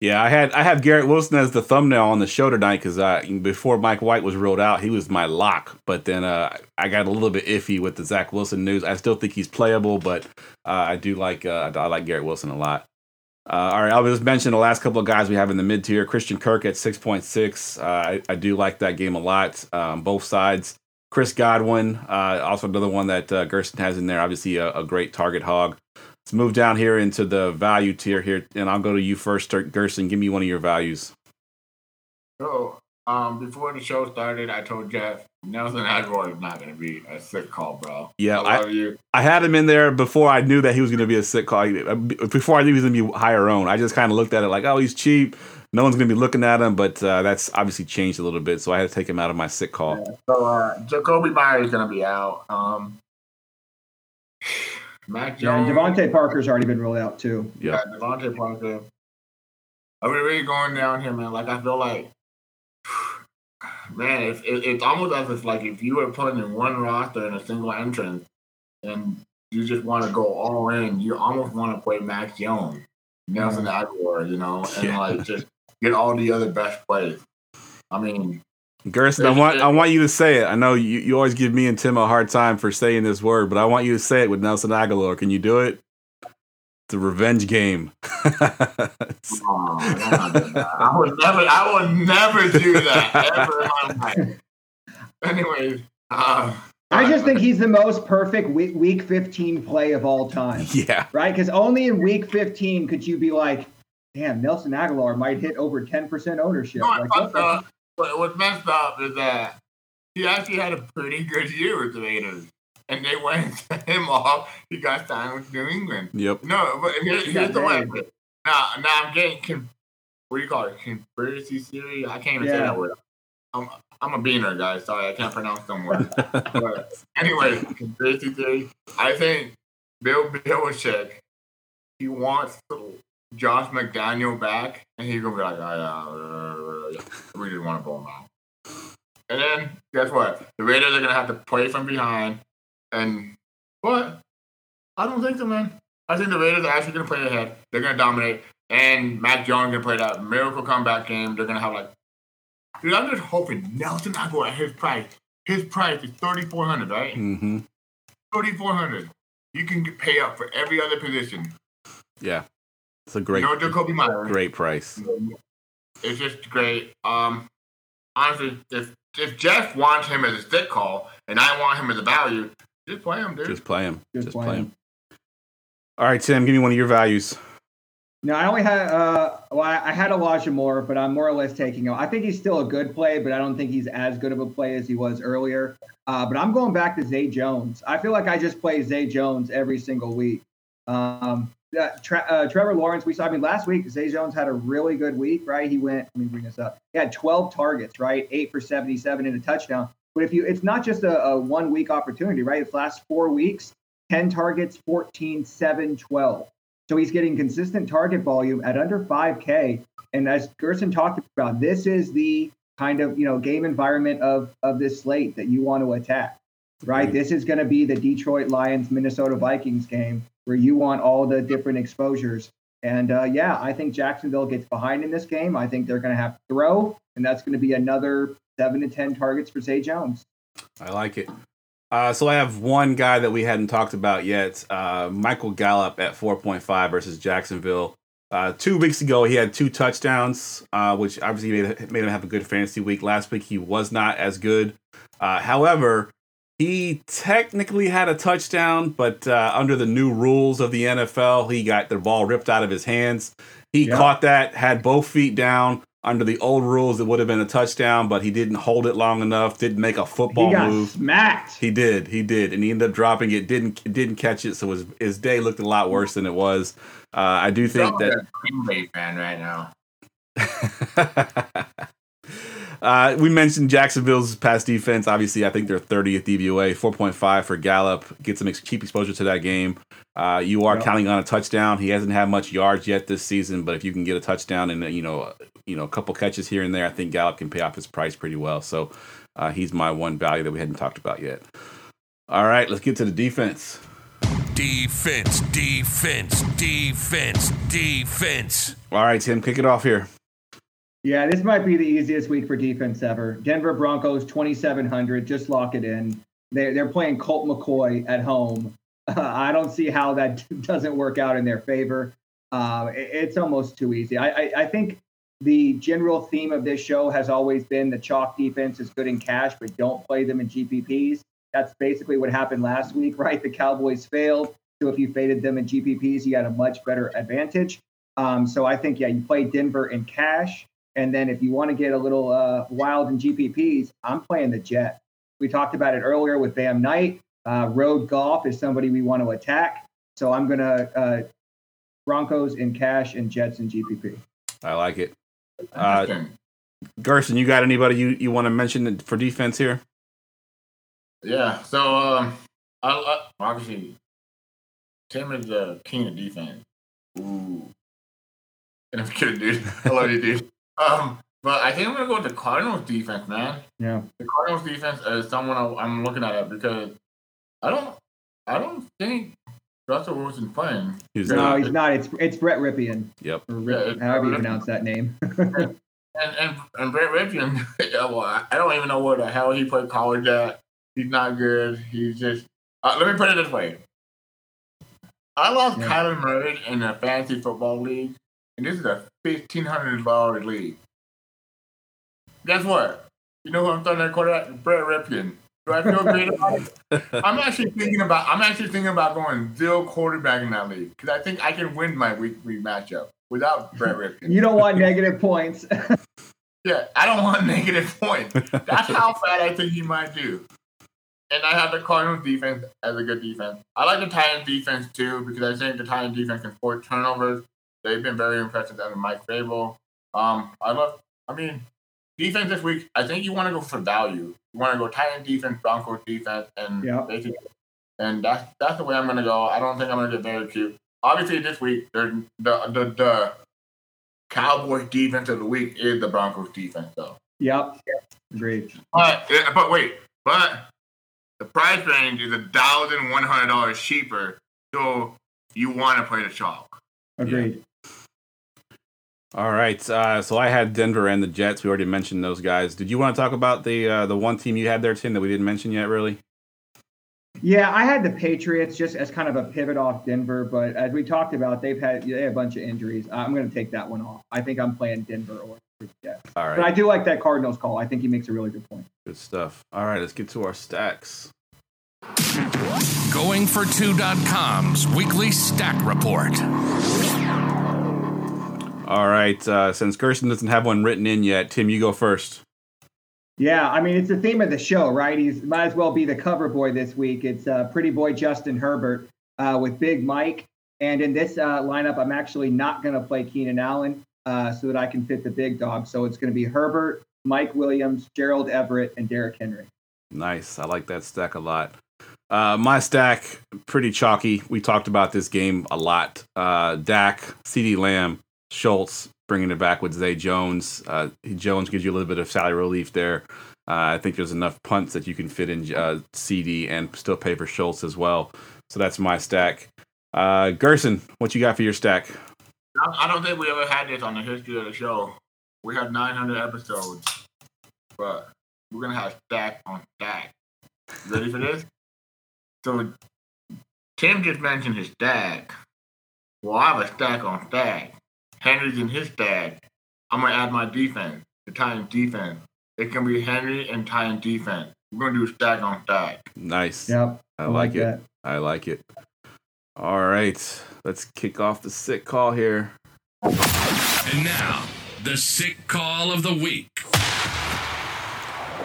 Yeah, I had I have Garrett Wilson as the thumbnail on the show tonight because uh, before Mike White was ruled out, he was my lock. But then uh, I got a little bit iffy with the Zach Wilson news. I still think he's playable, but uh, I do like uh, I like Garrett Wilson a lot. Uh, all right, I'll just mention the last couple of guys we have in the mid tier. Christian Kirk at six point six. Uh, I, I do like that game a lot. Um, both sides. Chris Godwin, uh, also another one that Gerson has in there. Obviously, a, a great target hog. Let's move down here into the value tier here, and I'll go to you first, Gerson. Give me one of your values. So, um, before the show started, I told Jeff Nelson Agholor is not going to be a sick call, bro. Yeah, I I. I had him in there before I knew that he was going to be a sick call. Before I knew he was going to be higher owned, I just kind of looked at it like, oh, he's cheap. No one's going to be looking at him, but uh, that's obviously changed a little bit, so I had to take him out of my sick call. So, uh, Jakobi Meyers is going to be out. Um, Mac Yeah, Jones. DeVante Parker's already been ruled out too. Yeah. Yeah, DeVante Parker. Are we really going down here, man? Like I feel like, man, it's it, it's almost as if like if you were putting in one roster in a single entrance, and you just want to go all in, you almost want to play Max Jones, Nelson mm-hmm. Agholor, you know, and Yeah. like just get all the other best plays. I mean, Gerson, I want I want you to say it. I know you, you always give me and Tim a hard time for saying this word, but I want you to say it with Nelson Agholor. Can you do it? The revenge game. oh, I would never, I would never do that ever in my life. Anyways, uh, I just think he's the most perfect week, week 15 play of all time, yeah. right? Because only in week 15 could you be like, damn, Nelson Agholor might hit over 10% ownership. No, Like, what fucked the- up. But what's messed up is that he actually had a pretty good year with the Raiders. And they went and sent him off. He got signed with New England. Yep. No, but here, He here's the way. paid. Now, now I'm getting con- what do you call it? Conspiracy theory? I can't even say that word. I'm I'm a beaner, guys. Sorry, I can't pronounce them words. but anyway, conspiracy theory. I think Bill Belichick, he wants Josh McDaniel back, and he's gonna be like, oh, uh, yeah, we just want to blow them out. And then guess what? The Raiders are gonna have to play from behind, and but I don't think so, man. I think the Raiders are actually gonna play ahead. They're gonna dominate, and Mac Jones gonna play that miracle comeback game. They're gonna have like, dude. I'm just hoping Nelson Agholor at his price. His price is thirty four hundred, right? Mm-hmm. Thirty four hundred. You can pay up for every other position. Yeah, it's a great, no Jakobi Meyers. great price. It's just great. Um, honestly, if if Jeff wants him as a stick call and I want him as a value, just play him, dude. Just play him. Just Just play play him. him. All right, Tim, give me one of your values. No, I only had uh, well, I I had Elijah Moore, but I'm more or less taking him. I think he's still a good play, but I don't think he's as good of a play as he was earlier. Uh, but I'm going back to Zay Jones. I feel like I just play Zay Jones every single week. Um, that Tre- uh, Trevor Lawrence, we saw. I mean, last week Zay Jones had a really good week, right? He went. Let me bring this up. He had 12 targets, right? Eight for 77 and a touchdown. But if you, it's not just a, a one week opportunity, right? It's last four weeks, 10 targets, 14, 7, 12. So he's getting consistent target volume at under 5K. And as Gerson talked about, this is the kind of you know game environment of of this slate that you want to attack, right? This is going to be the Detroit Lions Minnesota Vikings game where you want all the different exposures. And uh, yeah, I think Jacksonville gets behind in this game. I think they're going to have to throw, and that's going to be another seven to ten targets for Zay Jones. I like it. Uh, so I have one guy that we hadn't talked about yet, uh, Michael Gallup at 4.5 versus Jacksonville. Uh, two weeks ago, he had two touchdowns, uh, which obviously made, made him have a good fantasy week. Last week, he was not as good. Uh, however, he technically had a touchdown, but uh, under the new rules of the NFL, he got the ball ripped out of his hands. He Yeah. caught that, had both feet down. Under the old rules, it would have been a touchdown, but he didn't hold it long enough, didn't make a football he got move. smacked. He did, he did, and he ended up dropping it. Didn't didn't catch it, so his his day looked a lot worse than it was. Uh, I do think I'm that a Green Bay fan right now. uh, we mentioned Jacksonville's pass defense. Obviously, I think they're 30th DVOA, 4.5 for Gallup. Get some ex- cheap exposure to that game. Uh, you are Yeah. counting on a touchdown. He hasn't had much yards yet this season, but if you can get a touchdown and uh, you know you know a couple catches here and there, I think Gallup can pay off his price pretty well. So uh, he's my one value that we hadn't talked about yet. All right, let's get to the defense. Defense, defense, defense, defense. All right, Tim, kick it off here. Yeah, this might be the easiest week for defense ever. Denver Broncos 2700, just lock it in. They're, they're playing Colt McCoy at home. I don't see how that doesn't work out in their favor. Uh, it- it's almost too easy. I, I, I think the general theme of this show has always been the chalk defense is good in cash, but don't play them in GPPs. That's basically what happened last week, right? The Cowboys failed. So if you faded them in GPPs, you had a much better advantage. Um, so I think, yeah, you play Denver in cash. And then if you want to get a little uh, wild in GPPs, I'm playing the Jet. We talked about it earlier with Bam Knight. Uh, road golf is somebody we want to attack. So I'm going to uh, Broncos in cash and Jets in GPP. I like it. Uh, Gerson, you got anybody you, you want to mention for defense here? yeah. So um, I, I obviously Tim is the king of defense. Ooh. And I'm kidding, dude. I love you, dude. Um, but I think I'm gonna go with the Cardinals defense, man. Yeah. The Cardinals defense is someone I, I'm looking at because I don't, I don't think Russell Wilson's playing. He's No, not. he's not. It's it's Brett Rypien. Yep. Or Yeah, Rip, it's however you Brett pronounce that name. And and and Brett Rypien, yeah, well, I I don't even know where the hell he played college at. He's not good. He's just. Uh, let me put it this way. I lost Yeah. Kyler Murray in a fantasy football league, and this is a fifteen hundred dollar league. Guess what? You know who I'm throwing that quarterback? Brett Rypien. Do I feel great about it? I'm actually thinking about. I'm actually thinking about going zero quarterback in that league because I think I can win my week three matchup without Brett Rypien. you don't want negative points. Yeah, I don't want negative points. That's how bad I think he might do. And I have the Cardinals defense as a good defense. I like the Titans defense too because I think the Titans defense can force turnovers. They've been very impressive under Mike Vrabel. Um, I love. I mean, defense this week. I think you want to go for value. You want to go tight Titan defense, Broncos defense, and Yeah. basically, and that's that's the way I'm gonna go. I don't think I'm gonna get very cute. Obviously, this week the the the Cowboys defense of the week is the Broncos defense, though. Yep. Agreed. But but wait, but the price range is a thousand one hundred dollars cheaper, so you want to play the chalk. Agreed. All right. Uh, so I had Denver and the Jets. We already mentioned those guys. Did you want to talk about the uh, the one team you had there, Tim, that we didn't mention yet? Really? Yeah, I had the Patriots just as kind of a pivot off Denver, but as we talked about, they've had they have a bunch of injuries. I'm going to take that one off. I think I'm playing Denver or Jets. All But I do like that Cardinals call. I think he makes a really good point. Good stuff. All right. Let's get to our stacks. Goingfor2.com's weekly stack report. All right. Uh, since Gerson doesn't have one written in yet, Tim, you go first. Yeah, I mean it's the theme of the show, right? He's might as well be the cover boy this week. It's uh, pretty boy Justin Herbert uh, with Big Mike, and in this uh, lineup, I'm actually not going to play Keenan Allen uh, so that I can fit the big dog. So it's going to be Herbert, Mike Williams, Gerald Everett, and Derrick Henry. Nice. I like that stack a lot. Uh, my stack, pretty chalky. We talked about this game a lot. Uh, Dak, CeeDee Lamb, Schultz, bringing it back with Zay Jones. Uh, Jones gives you a little bit of salary relief there. Uh, I think there's enough punts that you can fit in uh, CeeDee and still pay for Schultz as well. So that's my stack. Uh, Gerson, what you got for your stack? I don't think we ever had this on the history of the show. We have 900 episodes, but we're gonna have stack on stack. Ready for this? So Tim just mentioned his stack. Well, I have a stack on stack. Henry's in his stack. I'm gonna add my defense, the Titans defense. It can be Henry and Titans defense. We're gonna do stack on stack. Nice. Yep, I like it. that. I like it. All right. Let's kick off the sick call here. And now, the sick call of the week.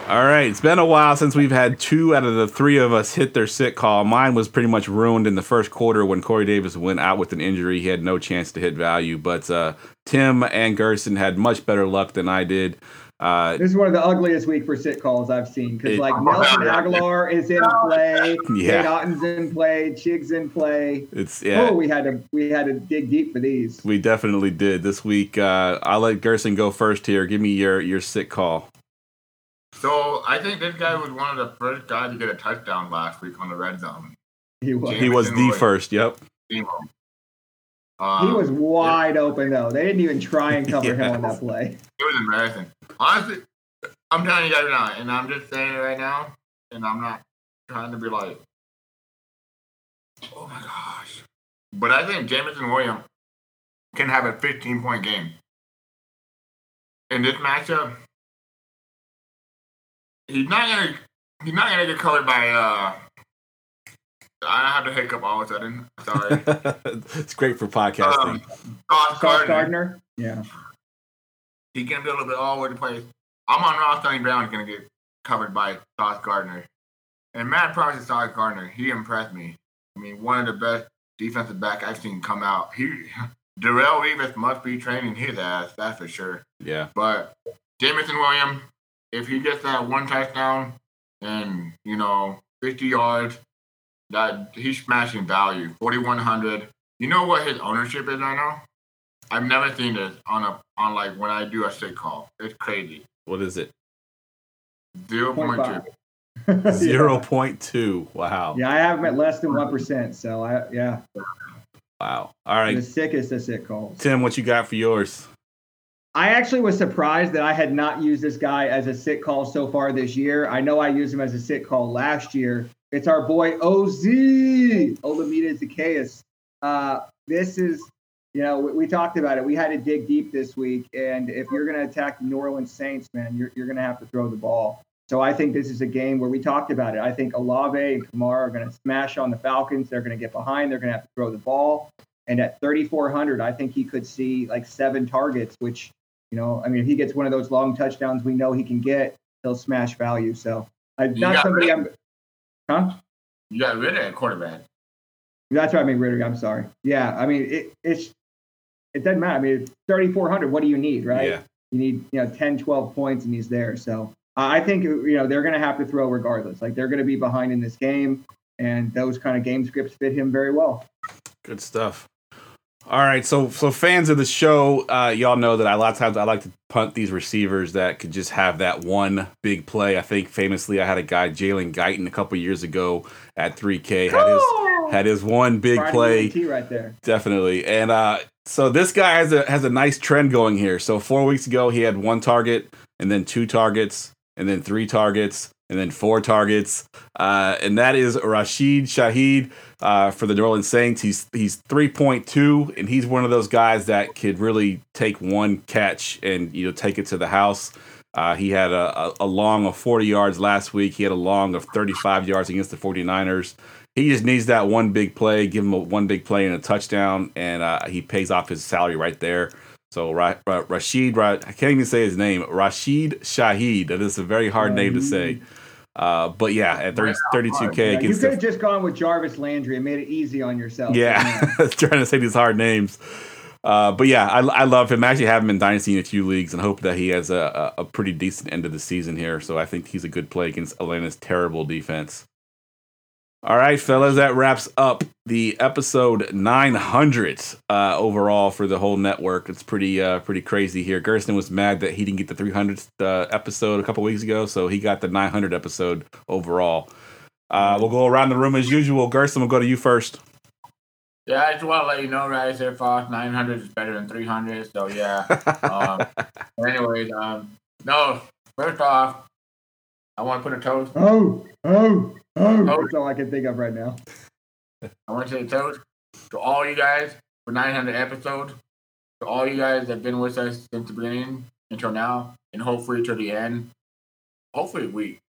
All right, it's been a while since we've had two out of the three of us hit their sit call. Mine was pretty much ruined in the first quarter when Corey Davis went out with an injury. He had no chance to hit value, but uh, Tim and Gerson had much better luck than I did. Uh, This is one of the ugliest week for sit calls I've seen because like Nelson Agholor is in play, Yeah. Nate Otten's in play, Chig's in play. it's yeah, Oh, we had to we had to dig deep for these. we definitely did this week. Uh, I'll let Gerson go first here. Give me your your sick call. So I think this guy was one of the first guys to get a touchdown last week on the red zone. He was. He was the first. Yep. Demo. He Um, was wide open though. They didn't even try and cover him on that play. It was embarrassing. Honestly, I'm telling you guys now, and I'm just saying it right now, and I'm not trying to be like, oh my gosh. But I think Jameson Williams can have a 15 point game. In this matchup, he's not gonna he's not gonna get colored by uh I have to hiccup all of a sudden. Sorry. it's great for podcasting. um, Sauce Sauce Gardner. Gardner. Yeah. He can be a little bit all over the place. Amon-Ra St. Brown is going to get covered by Sauce Gardner. And Matt Price is Sauce Gardner. He impressed me. I mean, one of the best defensive back I've seen come out. He Darrelle Revis must be training his ass, that's for sure. yeah. But Jameson Williams, if he gets that one touchdown and, you know, 50 yards, that he's smashing value. 4,100. You know what his ownership is right now? I've never seen this on a on like when I do a sick call. It's crazy. What is it? Zero point two. Yeah. Zero point two. Wow. Yeah, I have him at less than one percent. So I yeah, Wow. All right. the sickest of sick calls. Tim, what you got for yours? I actually was surprised that I had not used this guy as a sit call so far this year. I know I used him as a sit call last year. It's our boy OZ, Olamide Zaccheaus. Uh, this is, you know, we, we talked about it. We had to dig deep this week. And if you're going to attack the New Orleans Saints, man, you're, you're going to have to throw the ball. So I think this is a game where we talked about it. I think Olave and Kamara are going to smash on the Falcons. They're going to get behind. They're going to have to throw the ball. And at 3,400, I think he could see like seven targets, which you know, I mean, if he gets one of those long touchdowns we know he can get, he'll smash value. So, I, You not got somebody rid- I'm. Huh? You got rid of that quarterback. That's what I mean, Ritter. I'm sorry. Yeah, I mean, it, it's it doesn't matter. I mean, it's 3,400. What do you need, right? Yeah. You need, you know, 10, 12 points, and he's there. So I think, you know, they're going to have to throw regardless. Like they're going to be behind in this game, and those kind of game scripts fit him very well. Good stuff. All right, so so fans of the show, uh, y'all know that I, a lot of times I like to punt these receivers that could just have that one big play. I think famously I had a guy Jalen Guyton a couple years ago at 3K had his had his one big Friday play right there. definitely. And uh, so this guy has a has a nice trend going here. So four weeks ago he had one target, and then two targets, and then three targets, and then four targets. Uh, and that is Rashid Shaheed uh, for the New Orleans Saints. He's he's three point two, and he's one of those guys that could really take one catch and you know take it to the house. Uh, he had a, a, a long of 40 yards last week. He had a long of 35 yards against the 49ers. He just needs that one big play, give him a one big play and a touchdown, and uh, he pays off his salary right there. So Ra- Ra- Rashid, Ra- I can't even say his name, Rashid Shaheed. That is a very hard name to say. Uh, but yeah, at 30, 32K Yeah, you against could the have just gone with Jarvis Landry and made it easy on yourself. yeah, trying to say these hard names. Uh, but yeah, I, I love him. I actually have him in Dynasty in a few leagues and hope that he has a, a, a pretty decent end of the season here. So I think he's a good play against Atlanta's terrible defense. All right, fellas, that wraps up the episode 900 uh, overall for the whole network. It's pretty uh, pretty crazy here. Gerson was mad that he didn't get the 300th uh, episode a couple weeks ago, so he got the 900 episode overall. Uh, we'll go around the room as usual. Gerson, we'll go to you first. Yeah, I just want to let you know, guys, if uh, 900 is better than 300. So, yeah. um, anyways, um, no, first off, I want to put a toast. Oh, oh, oh. That's all I can think of right now. I want to say a toast to all you guys for 900 episodes. To all you guys that have been with us since the beginning until now, and hopefully to the end. Hopefully, we,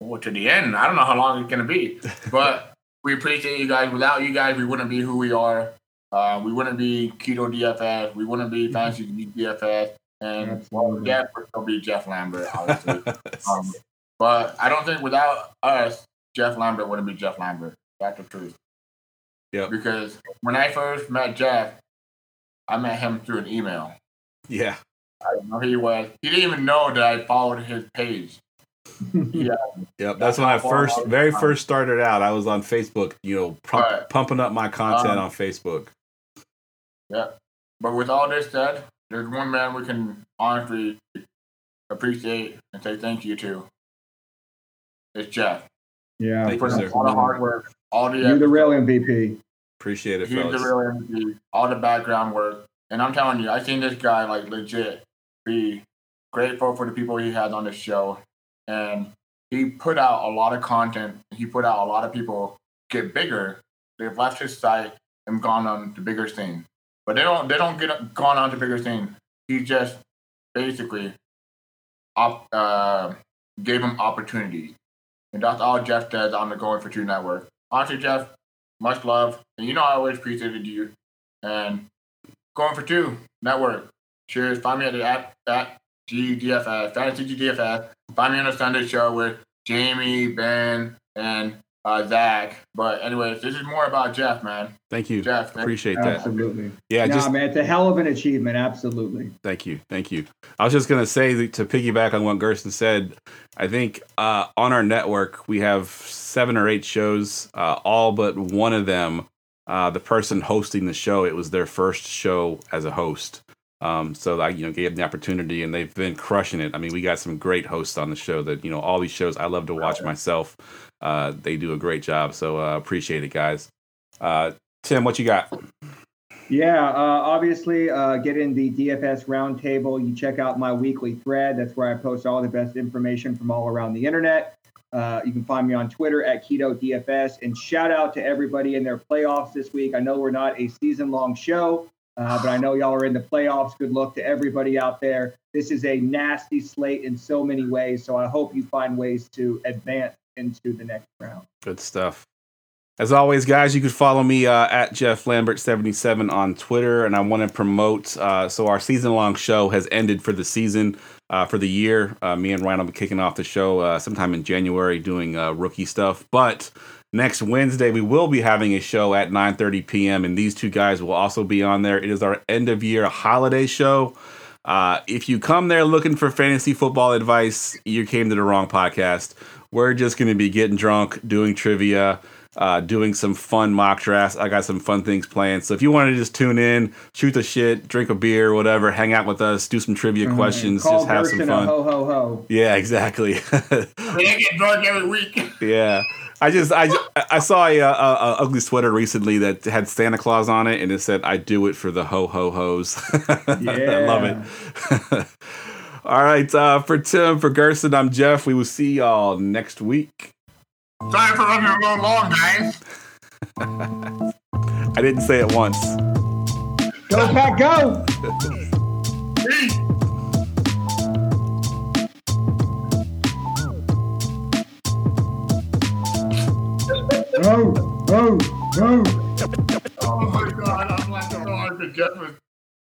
well, to the end. I don't know how long it's going to be, but we appreciate you guys. Without you guys, we wouldn't be who we are. Uh, we wouldn't be Keto DFS. We wouldn't be Fantasy DFS. And well, Absolutely. Jeff would still be Jeff Lambert, obviously. um, but I don't think without us, Jeff Lambert wouldn't be Jeff Lambert. That's the truth. Yep. Because when I first met Jeff, I met him through an email. yeah. I didn't know who he was. He didn't even know that I followed his page. Yeah. Yep, that's when I first, very first started out. I was on Facebook, you know, pump, Right. pumping up my content Um, on Facebook. Yeah. But with all this said, there's one man we can honestly appreciate and say thank you to. It's Jeff. Yeah. Thank He you, put in sir. all the hard work, all the You're the real MVP. Appreciate it, He's the real MVP, all the background work. And I'm telling you, I seen this guy like legit be grateful for the people he had on the show. And he put out a lot of content. He put out a lot of people get bigger. They've left his site and gone on to bigger scene. But they don't they don't get gone on to bigger scene. He just basically op, uh, gave him opportunities. And that's all Jeff does on the Going for Two network. Honestly, Jeff, much love. And you know I always appreciated you. And going for two network. Cheers. Find me at the at, at GDFS, Fantasy GDFS. Find me on the Sunday show with Jamie, Ben, and uh, Zach. But anyways, this is more about Jeff, man. Thank you. Jeff, man. Appreciate that. Absolutely. Yeah, no, just man, it's a hell of an achievement. Absolutely. thank you, thank you. I was just gonna say that to piggyback on what Gerson said. I think uh, on our network we have seven or eight shows. Uh, all but one of them, uh, the person hosting the show, it was their first show as a host. Um, so I, you know, gave them the opportunity, and they've been crushing it. I mean, we got some great hosts on the show. That you know, all these shows I love to watch myself. Uh, they do a great job. So uh, appreciate it, guys. Uh, Tim, what you got? Yeah, uh, obviously, uh, get in the DFS roundtable. You check out my weekly thread. That's where I post all the best information from all around the internet. Uh, you can find me on Twitter at Keto DFS. And shout out to everybody in their playoffs this week. I know we're not a season long show, uh, but I know y'all are in the playoffs. Good luck to everybody out there. This is a nasty slate in so many ways. So I hope you find ways to advance into the next round. Good stuff. As always, guys, you can follow me uh, at Jeff Lambert77 on Twitter. And I want to promote uh, so, our season long show has ended for the season, uh, for the year. Uh, me and Ryan will be kicking off the show uh, sometime in January doing uh, rookie stuff. But Next Wednesday, we will be having a show at 9:30 p.m. and these two guys will also be on there. It is our end of year holiday show. If you come there looking for fantasy football advice, you came to the wrong podcast. We're just going to be getting drunk, doing trivia, uh, doing some fun mock drafts. I got some fun things planned. So if you want to just tune in, shoot the shit, drink a beer, whatever, hang out with us, do some trivia Mm-hmm. questions, Call just have some fun. ho ho ho. Yeah, exactly. They get drunk every week. yeah. I just I I saw a, a, a ugly sweater recently that had Santa Claus on it and it said I do it for the ho ho hos. I love it. All right, uh, for Tim, for Gerson, I'm Jeff. We will see y'all next week. Sorry for running a little long, guys. I didn't say it once. Go Pack, go! Go, go, go! Oh my god, I'm like, oh, Jeff was